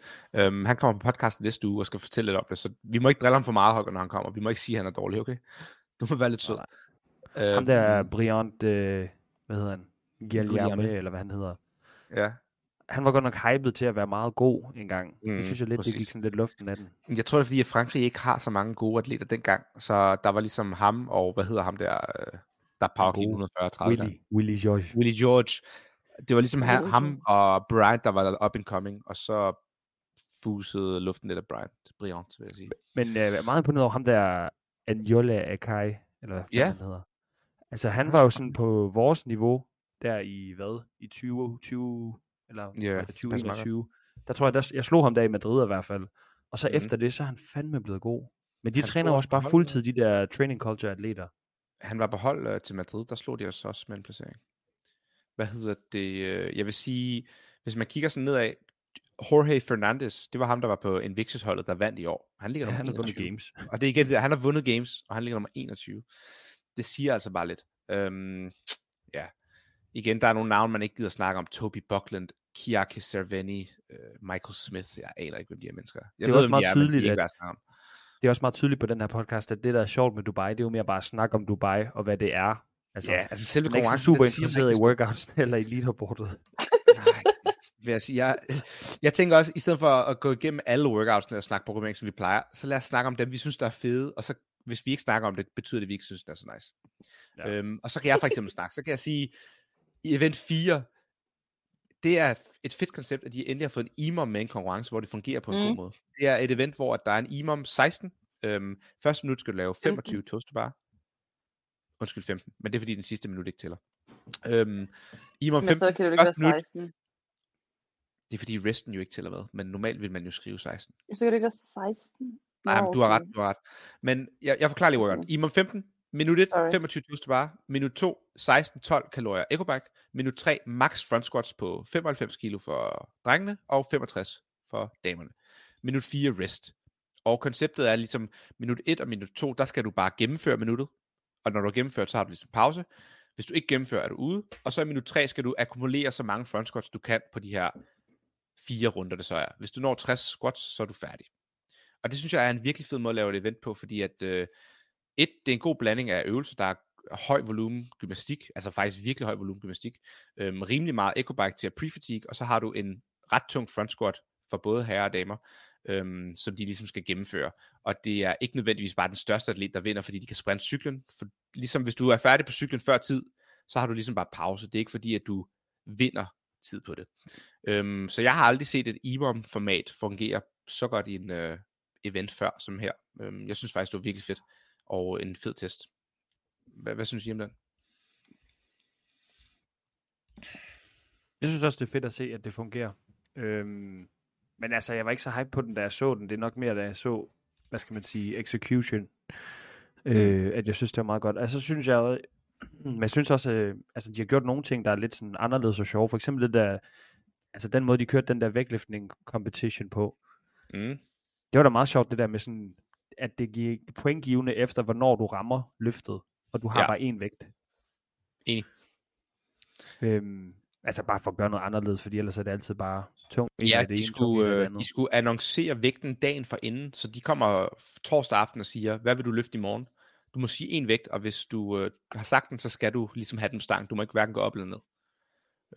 Um, han kommer på podcasten næste uge og skal fortælle lidt om det, så vi må ikke drille ham for meget, Holger, når han kommer. Vi må ikke sige, at han er dårlig, okay? Du må være lidt sød. Nej. Ham der Øhm, Briant, øh, hvad hedder han? Guilherme. eller hvad han hedder. Ja. Han var godt nok hyped til at være meget god engang. Mm, det synes jeg lidt, præcis. det gik sådan lidt luften af den. Jeg tror, det er fordi, at Frankrig ikke har så mange gode atleter dengang, så der var ligesom ham, og hvad hedder ham der, øh, der er power clean gode 140 30 Willy, Willy George. Willie George. Det var ligesom ham, ham og Bryant, der var up and coming, og så fusede luften lidt af Bryant. Briant, vil jeg sige. Men øh, jeg er meget imponeret over ham der, Anjola Akai, eller hvad ja. han hedder. Altså han var jo sådan på vores niveau, der i hvad? I 20, 20 eller meget 2021. Der tror jeg, der, jeg slog ham der i Madrid i hvert fald. Og så mm. efter det, så er han fandme blevet god. Men de Han træner også bare fuldtid, de der training culture atleter. Han var på hold øh, til Madrid, der slog de os også med en placering. Hvad hedder det? øh, Jeg vil sige, hvis man kigger sådan nedad, Jorge Fernandez, det var ham, der var på Invictus-holdet, der vandt i år. Han ligger Ja, nummer han har vundet 21. games. Og det er igen, han har vundet games, og han ligger nummer 21. Det siger altså bare lidt. Øhm, ja. Igen, der er nogle navne, man ikke gider snakke om. Toby Buckland, Kiaki Cerveni, øh, Michael Smith. Jeg aner ikke, hvem de her mennesker er. Jeg Det er også hvem meget de er, de tydeligt, ikke at-. Det er også meget tydeligt på den her podcast, at det, der er sjovt med Dubai, det er jo mere bare at snakke om Dubai, og hvad det er. Altså, Ja, altså selve er konkurrencen, super interesseret i workouts eller i leaderboardet. Nej, vil jeg sige. Jeg, jeg tænker også, i stedet for at gå igennem alle workoutsene og snakke programmering, som vi plejer, så lad os snakke om dem, vi synes, der er fede, og så hvis vi ikke snakker om det, betyder det, at vi ikke synes, det er så nice. Ja. Øhm, og så kan jeg for eksempel snakke, så kan jeg sige, i event 4, det er et fedt koncept, at de endelig har fået en imam med en konkurrence, hvor det fungerer på en mm. god måde. Det er et event, hvor at der er en imam 16. Øhm, første minut skal du lave 25 toast bar. Undskyld, 15. Men det er fordi, den sidste minut ikke tæller. Øhm, imam Men 15. så kan det ikke første være minut, 16. det er fordi resten jo ikke tæller med, men normalt vil man jo skrive 16. Så kan det ikke være 16. Nej, men du har ret, du har ret. Men jeg, jeg forklarer lige workouten. IMOM 15, minut 1, Sorry. 25 tusind bar. Minut 2, 16-12 kalorier bike. Minut 3, max front squats på 95 kilo for drengene, og 65 for damerne. Minut 4, rest. Og konceptet er ligesom, minut 1 og minut 2, der skal du bare gennemføre minuttet. Og når du har gennemført, så har du ligesom pause. Hvis du ikke gennemfører, er du ude. Og så i minut 3 skal du akkumulere så mange front squats, du kan på de her fire runder, det så er. Hvis du når 60 squats, så er du færdig. Og det synes jeg er en virkelig fed måde at lave et event på, fordi at øh, et, det er en god blanding af øvelser, der er høj volumen gymnastik, altså faktisk virkelig høj volumen gymnastik, øhm, rimelig meget ecobike til at pre-fatigue, og så har du en ret tung front squat for både herrer og damer, øhm, som de ligesom skal gennemføre. Og det er ikke nødvendigvis bare den største atlet, der vinder, fordi de kan sprinte cyklen. For ligesom hvis du er færdig på cyklen før tid, så har du ligesom bare pause. Det er ikke fordi, at du vinder tid på det. Øhm, så jeg har aldrig set et IBOM-format fungere så godt i en øh, event før, som her. Øhm, jeg synes faktisk, det var virkelig fedt, og en fed test. Hvad, hvad synes I om den? Jeg synes også, det er fedt at se, at det fungerer. Øhm, men altså, jeg var ikke så hype på den, da jeg så den. Det er nok mere, da jeg så, hvad skal man sige, execution. Øh, at jeg synes, det var meget godt. Altså, så synes jeg men jeg synes også, øh, altså, de har gjort nogle ting, der er lidt sådan anderledes og sjove. For eksempel det der, altså den måde, de kørte den der vægtløftning competition på. Mm. Det var da meget sjovt, det der med sådan, at det giver pointgivende efter, hvornår du rammer løftet, og du har Ja. bare én vægt. Enig. Øhm, altså bare for at gøre noget anderledes, fordi ellers er det altid bare tungt. Ja, det de ene, skulle, det øh, andet. de skulle annoncere vægten dagen for inden, så de kommer torsdag aften og siger, hvad vil du løfte i morgen? Du må sige en vægt, og hvis du øh, har sagt den, så skal du ligesom have den stang. Du må ikke hverken gå op eller ned.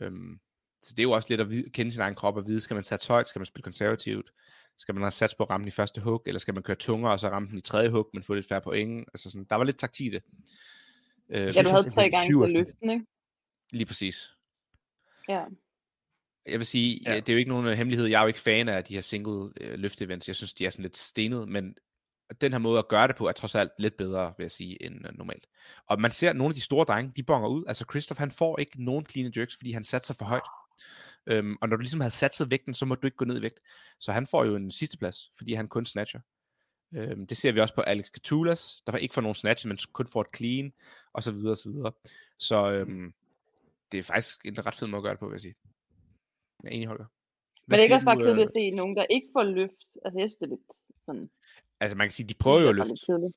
Øhm, så det er jo også lidt at vide, kende sin egen krop og vide, skal man tage højt, skal man spille konservativt, skal man have sats på at ramme den i første hug, eller skal man køre tungere og så ramme den i tredje hug, men få lidt færre point. Altså sådan, der var lidt taktik i det. Øh, Ja, du havde tre gange til at fedt. løfte den, ikke? Lige præcis. Ja. Jeg vil sige, ja. Det er jo ikke nogen øh, hemmelighed. Jeg er jo ikke fan af de her single øh, løft-events. Jeg synes, de er sådan lidt stenet, men den her måde at gøre det på, er trods alt lidt bedre, vil jeg sige, end øh, normalt. Og man ser, at nogle af de store drenge, de bonger ud. Altså Christoph, han får ikke nogen clean jerks, fordi han satser for højt. Øhm, og når du ligesom havde satset vægten, så må du ikke gå ned i vægt. Så han får jo en sidste plads, fordi han kun snatcher. Øhm, det ser vi også på Alex Catulas, der ikke får nogen snatch, men kun får et clean, og så videre, og så videre. Så øhm, det er faktisk en ret fed måde at gøre det på, vil jeg sige. Jeg er enig, Holger. Men det er ikke også bare du, øh, kedeligt at se nogen, der ikke får løft. Altså, jeg synes, det er lidt sådan... Altså man kan sige, de prøver jo at er løfte. kedeligt.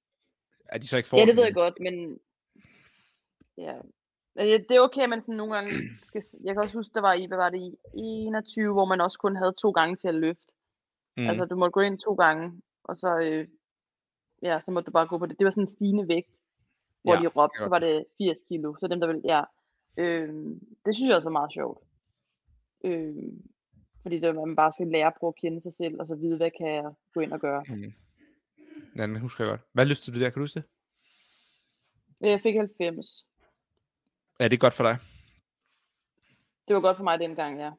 At de så ikke får Ja, det ved jeg godt, men... Ja. Altså, Det er okay, at man sådan nogle gange skal... Jeg kan også huske, der var i, hvad var det, i 21, hvor man også kun havde to gange til at løfte. Mm. Altså, du måtte gå ind to gange, og så... Øh, ja, så måtte du bare gå på det. Det var sådan en stigende vægt, hvor Ja, de råbte, så var det 80 kilo. Så dem, der ville... Ja. Øh, det synes jeg også var meget sjovt. Øh, fordi det, man bare skal lære at prøve at kende sig selv, og så vide, hvad kan jeg gå ind og gøre. Mm. Ja, den husker jeg godt. Hvad løftede du der? Kan du huske det? Jeg fik 90. Er det godt for dig? Det var godt for mig dengang, ja.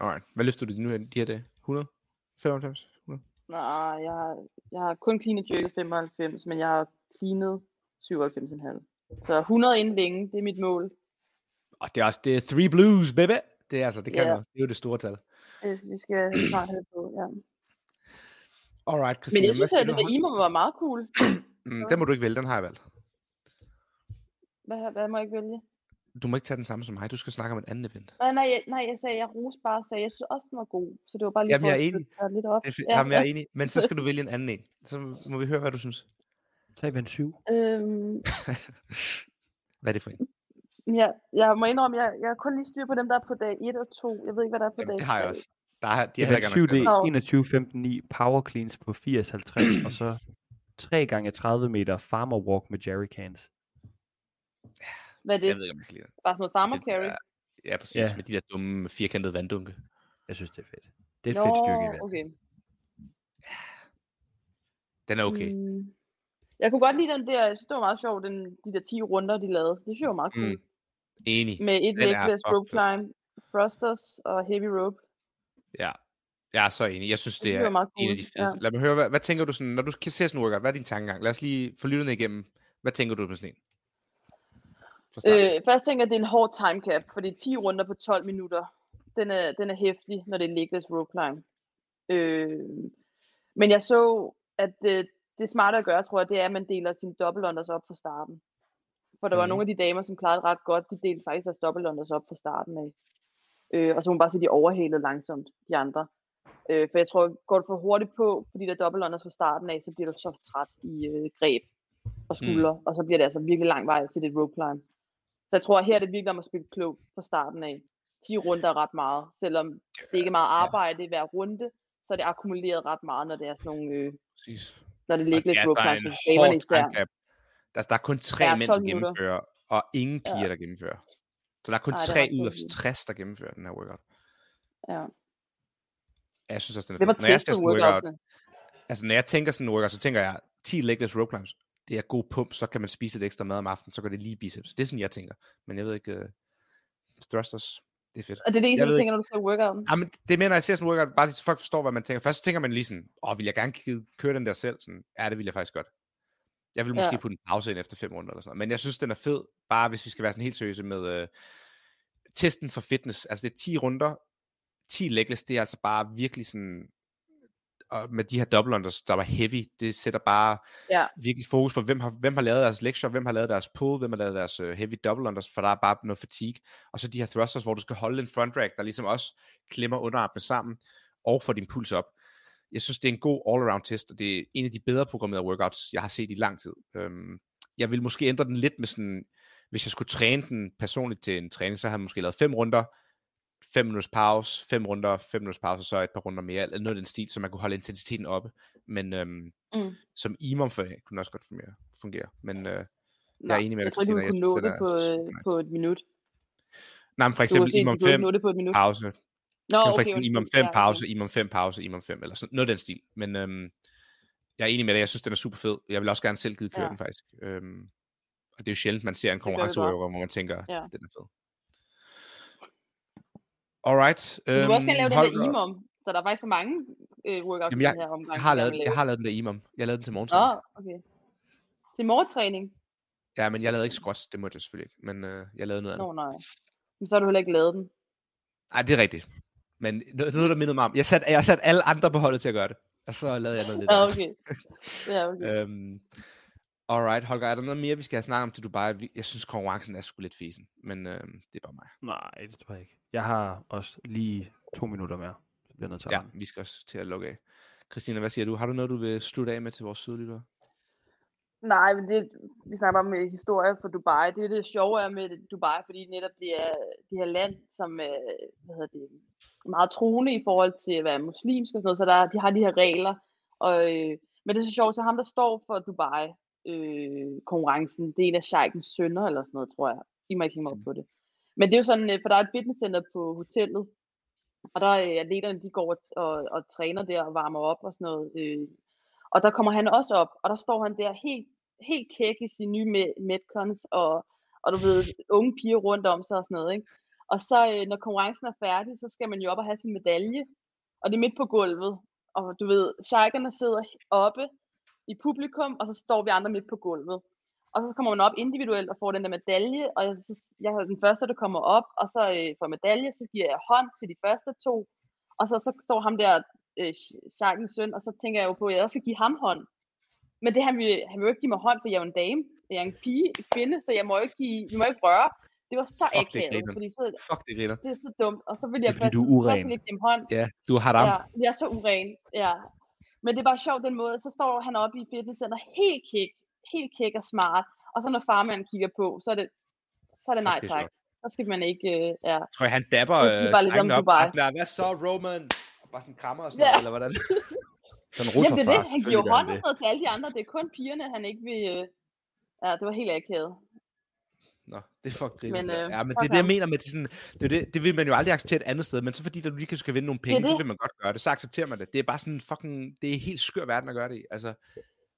Alright. Hvad løfter du nu de her dage? 100? 95? 100? Nej, jeg har, jeg har kun cleanet jerket 95, men jeg har cleanet 97,5. Så 100 inden længe, det er mit mål. Og det er også det er three blues, baby. Det er altså, det kan noget. Det er jo det store tal. Øh, Vi skal snart have på, ja. Alright, Men Christina. jeg synes, at det med Imo var meget cool. Mm, den må du ikke vælge, den har jeg valgt. Hvad, hvad må jeg ikke vælge? Du må ikke tage den samme som mig. Du skal snakke om et andet event. Nej, nej, jeg, nej, jeg sagde, jeg roste bare, sagde, jeg synes også, den var god. Så det var bare lige Jamen, jeg er enig. lidt op. Er fedt. Jamen, jeg er enig. Men så skal du vælge en anden en. Så må vi høre, hvad du synes. Tag en syv. Øhm, Hvad er det for en? ja, jeg må indrømme, jeg, jeg har kun lige styr på dem, der er på dag 1 og 2. Jeg ved ikke, hvad der er på Jamen, dag det har jeg 3. også. Der er, de har er heller 7 ikke D, engang 21, 15, 9, power cleans på 80, 50, og så 3 gange 30 meter farmer walk med jerry cans. Hvad er det? Jeg ved ikke, om jeg kan lide den. Bare sådan noget farmer Det carry? Ja, præcis. Ja. Med de der dumme firkantede vanddunke. Jeg synes, det er fedt. Det er et fedt stykke event. okay. Den er okay. Mm. Jeg kunne godt lide den der, jeg synes, det var meget sjovt, den, de der 10 runder, de lavede. Det synes jeg var meget cool. Mm. Enig. Med et legless rope climb, thrusters og heavy rope. Ja. Jeg er så enig. Jeg synes, det jeg er meget en af cool. de fedeste. Ja. Lad mig høre, hvad, hvad tænker du sådan, når du kan se sådan en workout, hvad er din tankegang? Lad os lige få lytterne igennem. Hvad tænker du på sådan en? Øh, først tænker jeg, at det er en hård time cap, for det er 10 runder på 12 minutter. Den er, den er hæftig, når det er legless rope climb. Øh, men jeg så at øh, det smarte at gøre, tror jeg, det er, at man deler sine dobbeltunders op fra starten. For der var Mhm. nogle af de damer, som klarede det ret godt, de delte faktisk deres dobbeltunders op fra starten af. Øh, og så må man bare se, at de overhalede langsomt, de andre. Øh, for jeg tror, går du for hurtigt på, fordi der dobbeltunders fra starten af, så bliver du så træt i øh, greb og skuldre, mm. og så bliver det altså virkelig lang vej til det rope climb. Så jeg tror, her er det virkelig om at spille klogt fra starten af. 10 runder er ret meget, selvom det ikke er meget arbejde hver runde, så er det akkumuleret ret meget, når det er sådan nogle, øh, Præcis. når det ligger lidt der er hård især. timecap. Der, der er kun tre Ja, mænd, der 12 minutter. gennemfører, og ingen piger, Ja. der gennemfører. Så der er kun Ej, er tre ud af sindssygt. 60, der gennemfører den her workout. Ja. Ja, jeg synes også, den er Det var fed. Når jeg ser testet sådan en workout, altså når jeg tænker sådan en workout, så tænker jeg, 10 legless rope climbs, det er god pump, så kan man spise lidt ekstra mad om aftenen, så går det lige biceps. Det er sådan, jeg tænker. Men jeg ved ikke, uh, thrusters, det er fedt. Og det er det eneste, Jeg du tænker, når du ser workouten. Ja, men det mener jeg ser sådan en workout, bare så folk forstår, hvad man tænker. Først tænker man lige sådan, åh, vil jeg gerne køre den der selv? Sådan, ja, det vil jeg faktisk godt. Jeg vil måske Ja. putte en pause ind efter fem runder eller sådan noget. Men jeg synes, den er fed, bare hvis vi skal være sådan helt seriøse med øh, testen for fitness. Altså det er 10 runder, 10 legless, det er altså bare virkelig sådan, med de her double unders, der var heavy, det sætter bare Ja. virkelig fokus på, hvem har, hvem har lavet deres lecture, hvem har lavet deres pull, hvem har lavet deres uh, heavy double unders, for der er bare noget fatigue. Og så de her thrusters, hvor du skal holde en front rack, der ligesom også klemmer underarmene sammen, og får din puls op. Jeg synes, det er en god all-around test, og det er en af de bedre programmerede workouts, jeg har set i lang tid. Øhm, jeg vil måske ændre den lidt med sådan, hvis jeg skulle træne den personligt til en træning, så havde jeg måske lavet fem runder, 5 minutters pause, 5 runder, 5 minutters pause, og så et par runder mere, eller noget af den stil, så man kunne holde intensiteten oppe. Men øhm, Mm. som imam for kunne også godt fungere. fungere. Men øh, Nej, jeg er enig med jeg dig, tror ikke, du Christina. kunne Jeg nå det på, øh, super nice. på et minut. Nej, men for eksempel se, imam du kunne 5, ikke nå det på et minut. pause. Nå, Nå, for okay, eksempel imam undskyld. 5 Ja, pause, okay. imam 5 pause, imam 5, eller sådan, noget af den stil. Men øhm, jeg er enig med dig, jeg synes, den er super fed. Jeg vil også gerne selv gide køre Ja. den faktisk. Øhm, og det er jo sjældent, man ser en konkurrenceworker, hvor man tænker, Ja. den er fed. Alright. Du vil også gerne lave den der imam, så der er faktisk så mange øh, workouts Øhm, Jamen, i den her omgang. Jeg har, lavet, jeg har lavet den der imam. Jeg lavede den til morgentræning. Nå, okay. Til morgentræning? Ja, men jeg lavede ikke squats, det måtte jeg selvfølgelig ikke. Men øh, jeg lavede noget andet. Nå, nej. Men så har du heller ikke lavet den. Nej, det er rigtigt. Men noget, noget der mindede mig om. Jeg satte jeg sat alle andre på holdet til at gøre det. Og så lavede jeg noget lidt Ja, okay. Ja, okay. Øhm, alright, Holger, er der noget mere, vi skal have snakket om til Dubai? Jeg synes, konkurrencen er sgu lidt fisen, men øhm, det er bare mig. Nej, det tror jeg ikke. Jeg har også lige to minutter mere. Så bliver nødt til at Ja, vi skal også til at lukke af. Christina, hvad siger du? Har du noget, du vil slutte af med til vores sydlyttere? Nej, men det, vi snakker bare om øh, historie for Dubai. Det er det sjove er med Dubai, fordi netop det er det her land, som er hvad hedder det, meget troende i forhold til at være muslimsk og sådan noget, så der, de har de her regler. Og, øh, men det er så sjovt, så ham, der står for Dubai øh, konkurrencen, det er en af Sheikens sønner eller sådan noget, tror jeg. I må ikke hænge mig op på det. Men det er jo sådan, øh, for der er et fitnesscenter på hotellet, og der er atleterne, de går og, og, og træner der og varmer op og sådan noget. Øh, og der kommer han også op, og der står han der helt, helt kæk i sine nye me- Metcons, og, og du ved, unge piger rundt om sig og sådan noget, ikke? Og så, øh, når konkurrencen er færdig, så skal man jo op og have sin medalje, og det er midt på gulvet. Og du ved, sheikerne sidder oppe i publikum, og så står vi andre midt på gulvet. Og så kommer man op individuelt og får den der medalje, og jeg, så, jeg er den første, der kommer op, og så øh, får medalje, så giver jeg hånd til de første to, og så, så står ham der, øh, Sheikens søn, og så tænker jeg jo på, at jeg også skal give ham hånd. Men det han vil, han vil jo ikke give mig hånd, for jeg er jo en dame. Jeg er en pige, en kvinde, så jeg må jo ikke, give, vi må ikke røre. Det var så Fuck, det akavet, grineren. fordi så, Fuck, det griner. det er så dumt. Og så vil Det er jeg fordi, du er så uren. vil jeg give ham hånd. Ja, du har haram. Ja, jeg er så uren. Ja. Men det er bare sjovt den måde, så står han oppe i fitnesscenter helt kæk, helt kæk og smart. Og så når farmanden kigger på, så er det, så er det nej tak. Så skal man ikke, øh, ja. Tror jeg, han dapper øh, bare lidt om op. Dubai. Sådan der, hvad så, Roman? Og bare sådan krammer og sådan Ja. noget, eller hvordan? sådan Jamen det er det, han giver hånd og sådan noget til alle de andre. Det er kun pigerne, han ikke vil... Øh... Ja, det var helt akavet. Nå, det er fuck griner. Men, øh, ja, men det er det, jeg mener med, det, er sådan, det, er det, det vil man jo aldrig acceptere et andet sted, men så fordi du lige kan skal vinde nogle penge, så det. vil man godt gøre det, så accepterer man det. Det er bare sådan fucking, det er helt skør verden at gøre det i. Altså,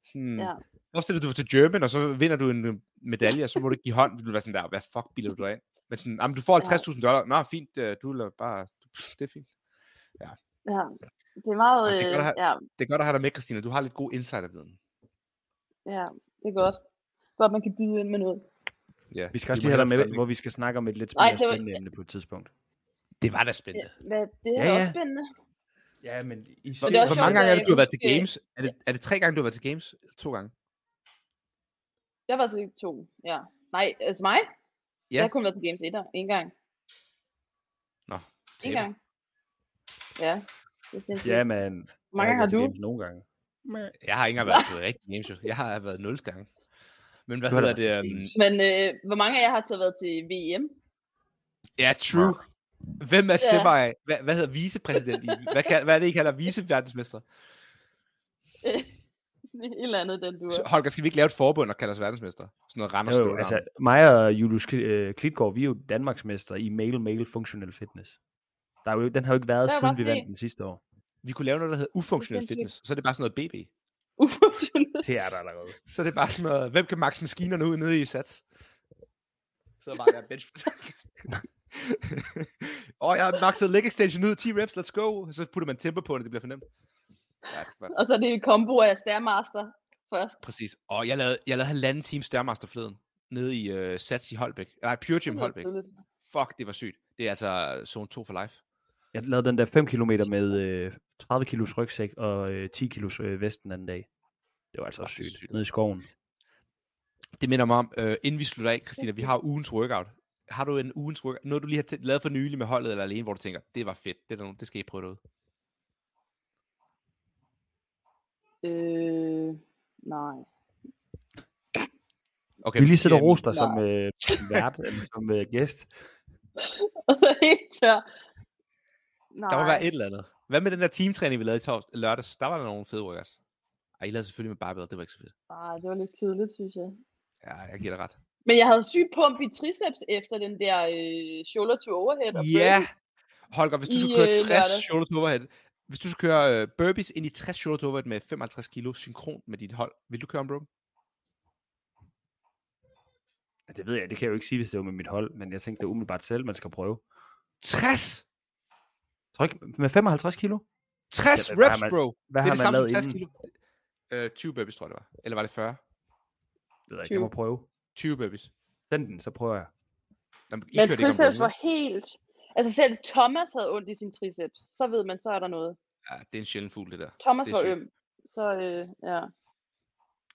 sådan, Ja. Forestil dig, du var til German, og så vinder du en øh, medalje, og så må du ikke give hånd, du vil være sådan der, hvad fuck bilder du dig ind? Men sådan, jamen, du får 50.000 dollar, nå fint, øh, du lader bare, det er fint. Ja. Det er meget... Jamen, det er Øh, godt at have- ja, Det er godt at have dig med, Christina, du har lidt god insiderviden. ja, det er godt. Godt, man kan byde ind med noget. Ja, Vi skal også lige have dig med, hvor vi skal snakke om et lidt Ej, mere det var- spændende emne på et tidspunkt. Det var da Ja, spændende. hvad, det er Ja, ja, ja. også spændende. Ja, men i Hvor, hvor mange gange er det, du har været til games? Er det, er det tre gange, du har været til games? To gange? Jeg var til to, ja. Nej, altså mig? Ja. Jeg har kun været til Games 1 en gang. Nå, En taber. gang. Ja, det er sindssygt. Ja, men... Hvor mange har du? Nogle gange. Jeg har ikke engang været til rigtig games, jo. Jeg har været nul gange. Men hvad hedder det? Um, games. Men øh, hvor mange af jer har så været til VM? ja, true. Hvem er Ja. Sebai? Hvad, hvad hedder vicepræsident i? Hvad, kan, hvad er det, I kalder viceverdensmester? Et eller andet, den du er. Holger, skal vi ikke lave et forbund og kalde os verdensmester? Sådan noget Randers Jo, jo, altså, mig og Julius øh, Klitgaard, vi er jo Danmarksmester i male-male functional fitness. Der er jo, den har jo ikke været, siden vi vandt den sidste år. Vi kunne lave noget, der hedder ufunktionel fitness. Så er det bare sådan noget BB. Ufunktionelt. Det er der allerede. Så er det bare sådan noget, hvem kan max maskinerne ud nede i sats? Så er bare der bench. Åh, jeg har maxet leg extension ud, 10 reps, let's go. Så putter man tempo på det, det bliver for nemt. Ja, var Og så er det en kombo af Stairmaster først. præcis. Og jeg lavede, jeg lavede halvanden time Stairmaster forleden, nede i uh, Sats i Holbæk. Nej, Pure Gym Holbæk. Fuck, det var sygt. Det er altså zone 2 for life. Jeg lavede den der 5 km med øh, 30 kilos rygsæk og øh, 10 kilos øh, vest den anden dag. Det var altså det sygt. sygt. Nede i skoven. Det minder mig om, øh, inden vi slutter af, Christina, vi har ugens workout. Har du en ugens workout, noget du lige har t- lavet for nylig med holdet eller alene, hvor du tænker, det var fedt, det, er der nogen, det skal I prøve derude. Øh, nej. Okay, Vi lige sætter Roster som øh, vært, eller som øh, gæst. Og så helt tør. Nej. Der må være et eller andet. Hvad med den der teamtræning, vi lavede i tors- lørdags? Der var der nogle fede workouts. Ej, I lavede selvfølgelig med barbell, det var ikke så fedt. Nej, det var lidt kedeligt, synes jeg. Ja, jeg giver dig ret. Men jeg havde sygt pump i triceps efter den der øh, shoulder to overhead. og Ja! burpees. Holger, hvis du skulle køre øh, 60 lørdags. shoulder to overhead, hvis du skulle køre øh, burpees ind i 60 shoulder to overhead med 55 kilo synkron med dit hold, vil du køre unbroken? Ja, det ved jeg, det kan jeg jo ikke sige, hvis det var med mit hold, men jeg tænkte det er umiddelbart selv, man skal prøve. 60! Tryk med 55 kilo? 60 Ja, hvad reps, man- bro! Hvad det er har det man samme som lavet 60 inden? kilo. Øh, 20 burpees, tror jeg det var. Eller var det 40? Det ved jeg ikke, jeg må prøve. 20 burpees. Send den, så prøver jeg. Jamen, I Men triceps var helt... Altså selv Thomas havde ondt i sin triceps. Så ved man, så er der noget. Ja, det er en sjælden fugl, det der. Thomas Det var øm. Så øh, ja,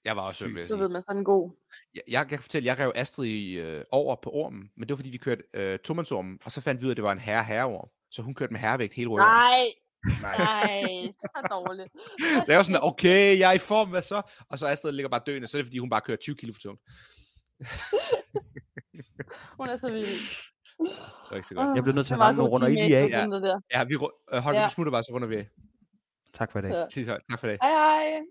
Jeg var også øm, så ved man, så den god. Jeg, jeg, jeg kan fortælle, jeg rev Astrid i, øh, over på ormen, men det var fordi, vi kørte øh, tomandsormen, og så fandt vi ud af, at det var en herre-herreorm. Så hun kørte med herrevægt hele røven. Nej, nej, så dårligt. Var sådan, okay, jeg er i form, hvad så? Og så Astrid ligger bare døende, så er det fordi, hun bare kører 20 kilo for tungt. Hun er så vild. Det var ikke så godt. Jeg bliver nødt til Det at rende nu, god runder I lige af? der. Ja, vi, øh, Holger, Ja. du smutter bare, så runder vi af. Tak for i dag. Ja. Sig så. Tak for det. Hej hej.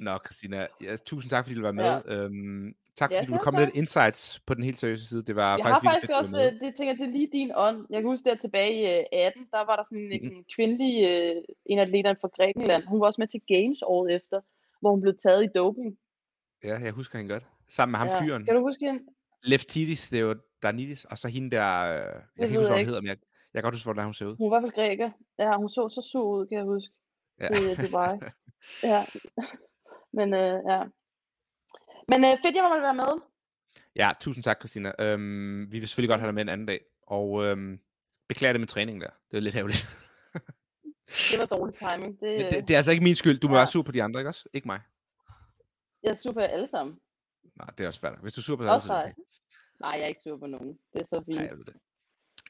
Nå, Christina, ja, tusind tak, fordi du var med. Ja. Øhm, tak, Ja, fordi du ville selv komme med lidt insights på den helt seriøse side. Det var Jeg har faktisk, faktisk vildt fedt, også, du var øh, det tænker det er lige din ånd. Jeg kan huske der tilbage i øh, 18, der var der sådan en, Mhm. en kvindelig, øh, en af atleterne fra Grækenland. Hun var også med til Games året efter, hvor hun blev taget i doping. Ja, jeg husker hende godt. Sammen med ham ja. fyren. Kan du huske hende? Leftidis, det jo Danidis, og så hende der, øh, jeg kan ved ikke huske, hvad hun hedder, men jeg, jeg kan godt huske, hvordan hun ser ud. Hun var vel græker. Ja, hun så så sur ud, kan jeg huske. Ja. Til Dubai. ja. Men øh, ja. Men øh, fedt, jeg må være med. Ja, tusind tak, Christina. Øhm, vi vil selvfølgelig godt have dig med en anden dag, og øhm, beklager det med træningen der. Det er lidt ærgerligt. Det var dårlig timing. Det, Men det, det er altså ikke min skyld. Du må ja. være sur på de andre, ikke også? Ikke mig. Jeg er sur på jer alle sammen. Nej, det er også svært. Hvis du er sur på dig, Også så det dig. okay. Nej, jeg er ikke sur på nogen. Det er så fint. Nej, jeg ved det.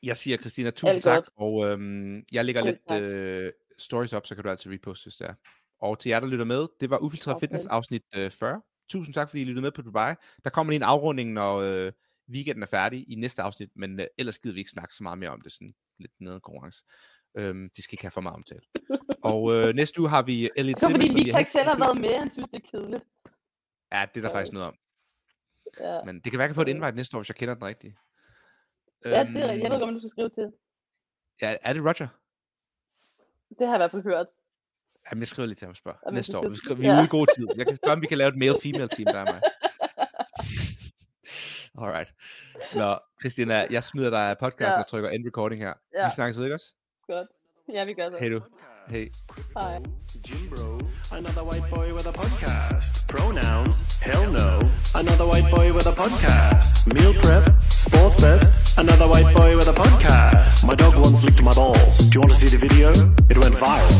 Jeg siger, Christina, tusind Alt tak, godt. og øhm, jeg lægger Selv lidt tak. øh, stories op, så kan du altid reposte, hvis det er. Og til jer, der lytter med, det var Ufiltreret Okay. Fitness afsnit øh, 40. Tusind tak, fordi I lyttede med på Dubai. Der kommer lige en afrunding, når øh, weekenden er færdig i næste afsnit, men øh, ellers gider vi ikke snakke så meget mere om det, sådan lidt nede konkurrence. Øhm, de skal ikke have for meget omtale. og øh, næste uge har vi Elliot Det var fordi Simmons, Victor ikke selv har været med. Han synes, det er kedeligt. Ja, det er der faktisk noget om. Ja, Men det kan være, at jeg kan få et Øh. invite næste år, hvis jeg kender den rigtige. ja det er rigtigt. Jeg ved godt, hvad du skal skrive til. ja, er det Roger? Det har jeg i hvert fald hørt. Jamen, jeg skriver lige til ham og spørger. Jamen, Næste det- år. Vi, skriver, vi er ude i god tid. Jeg kan spørge, om vi kan lave et male-female team, der er mig. Alright. Nå, Christina, jeg smider dig af podcasten Ja. og trykker end recording her. Ja. Vi snakkes ved, ikke også? Godt. Ja, vi gør så. Hej du. Hej. Hej. Jim Bro, another white boy with a podcast. Pronouns, hell no. Another white boy with a podcast. Meal prep, sports bet, another white boy with a podcast. My dog once licked my balls. Do you want to see the video? It went viral.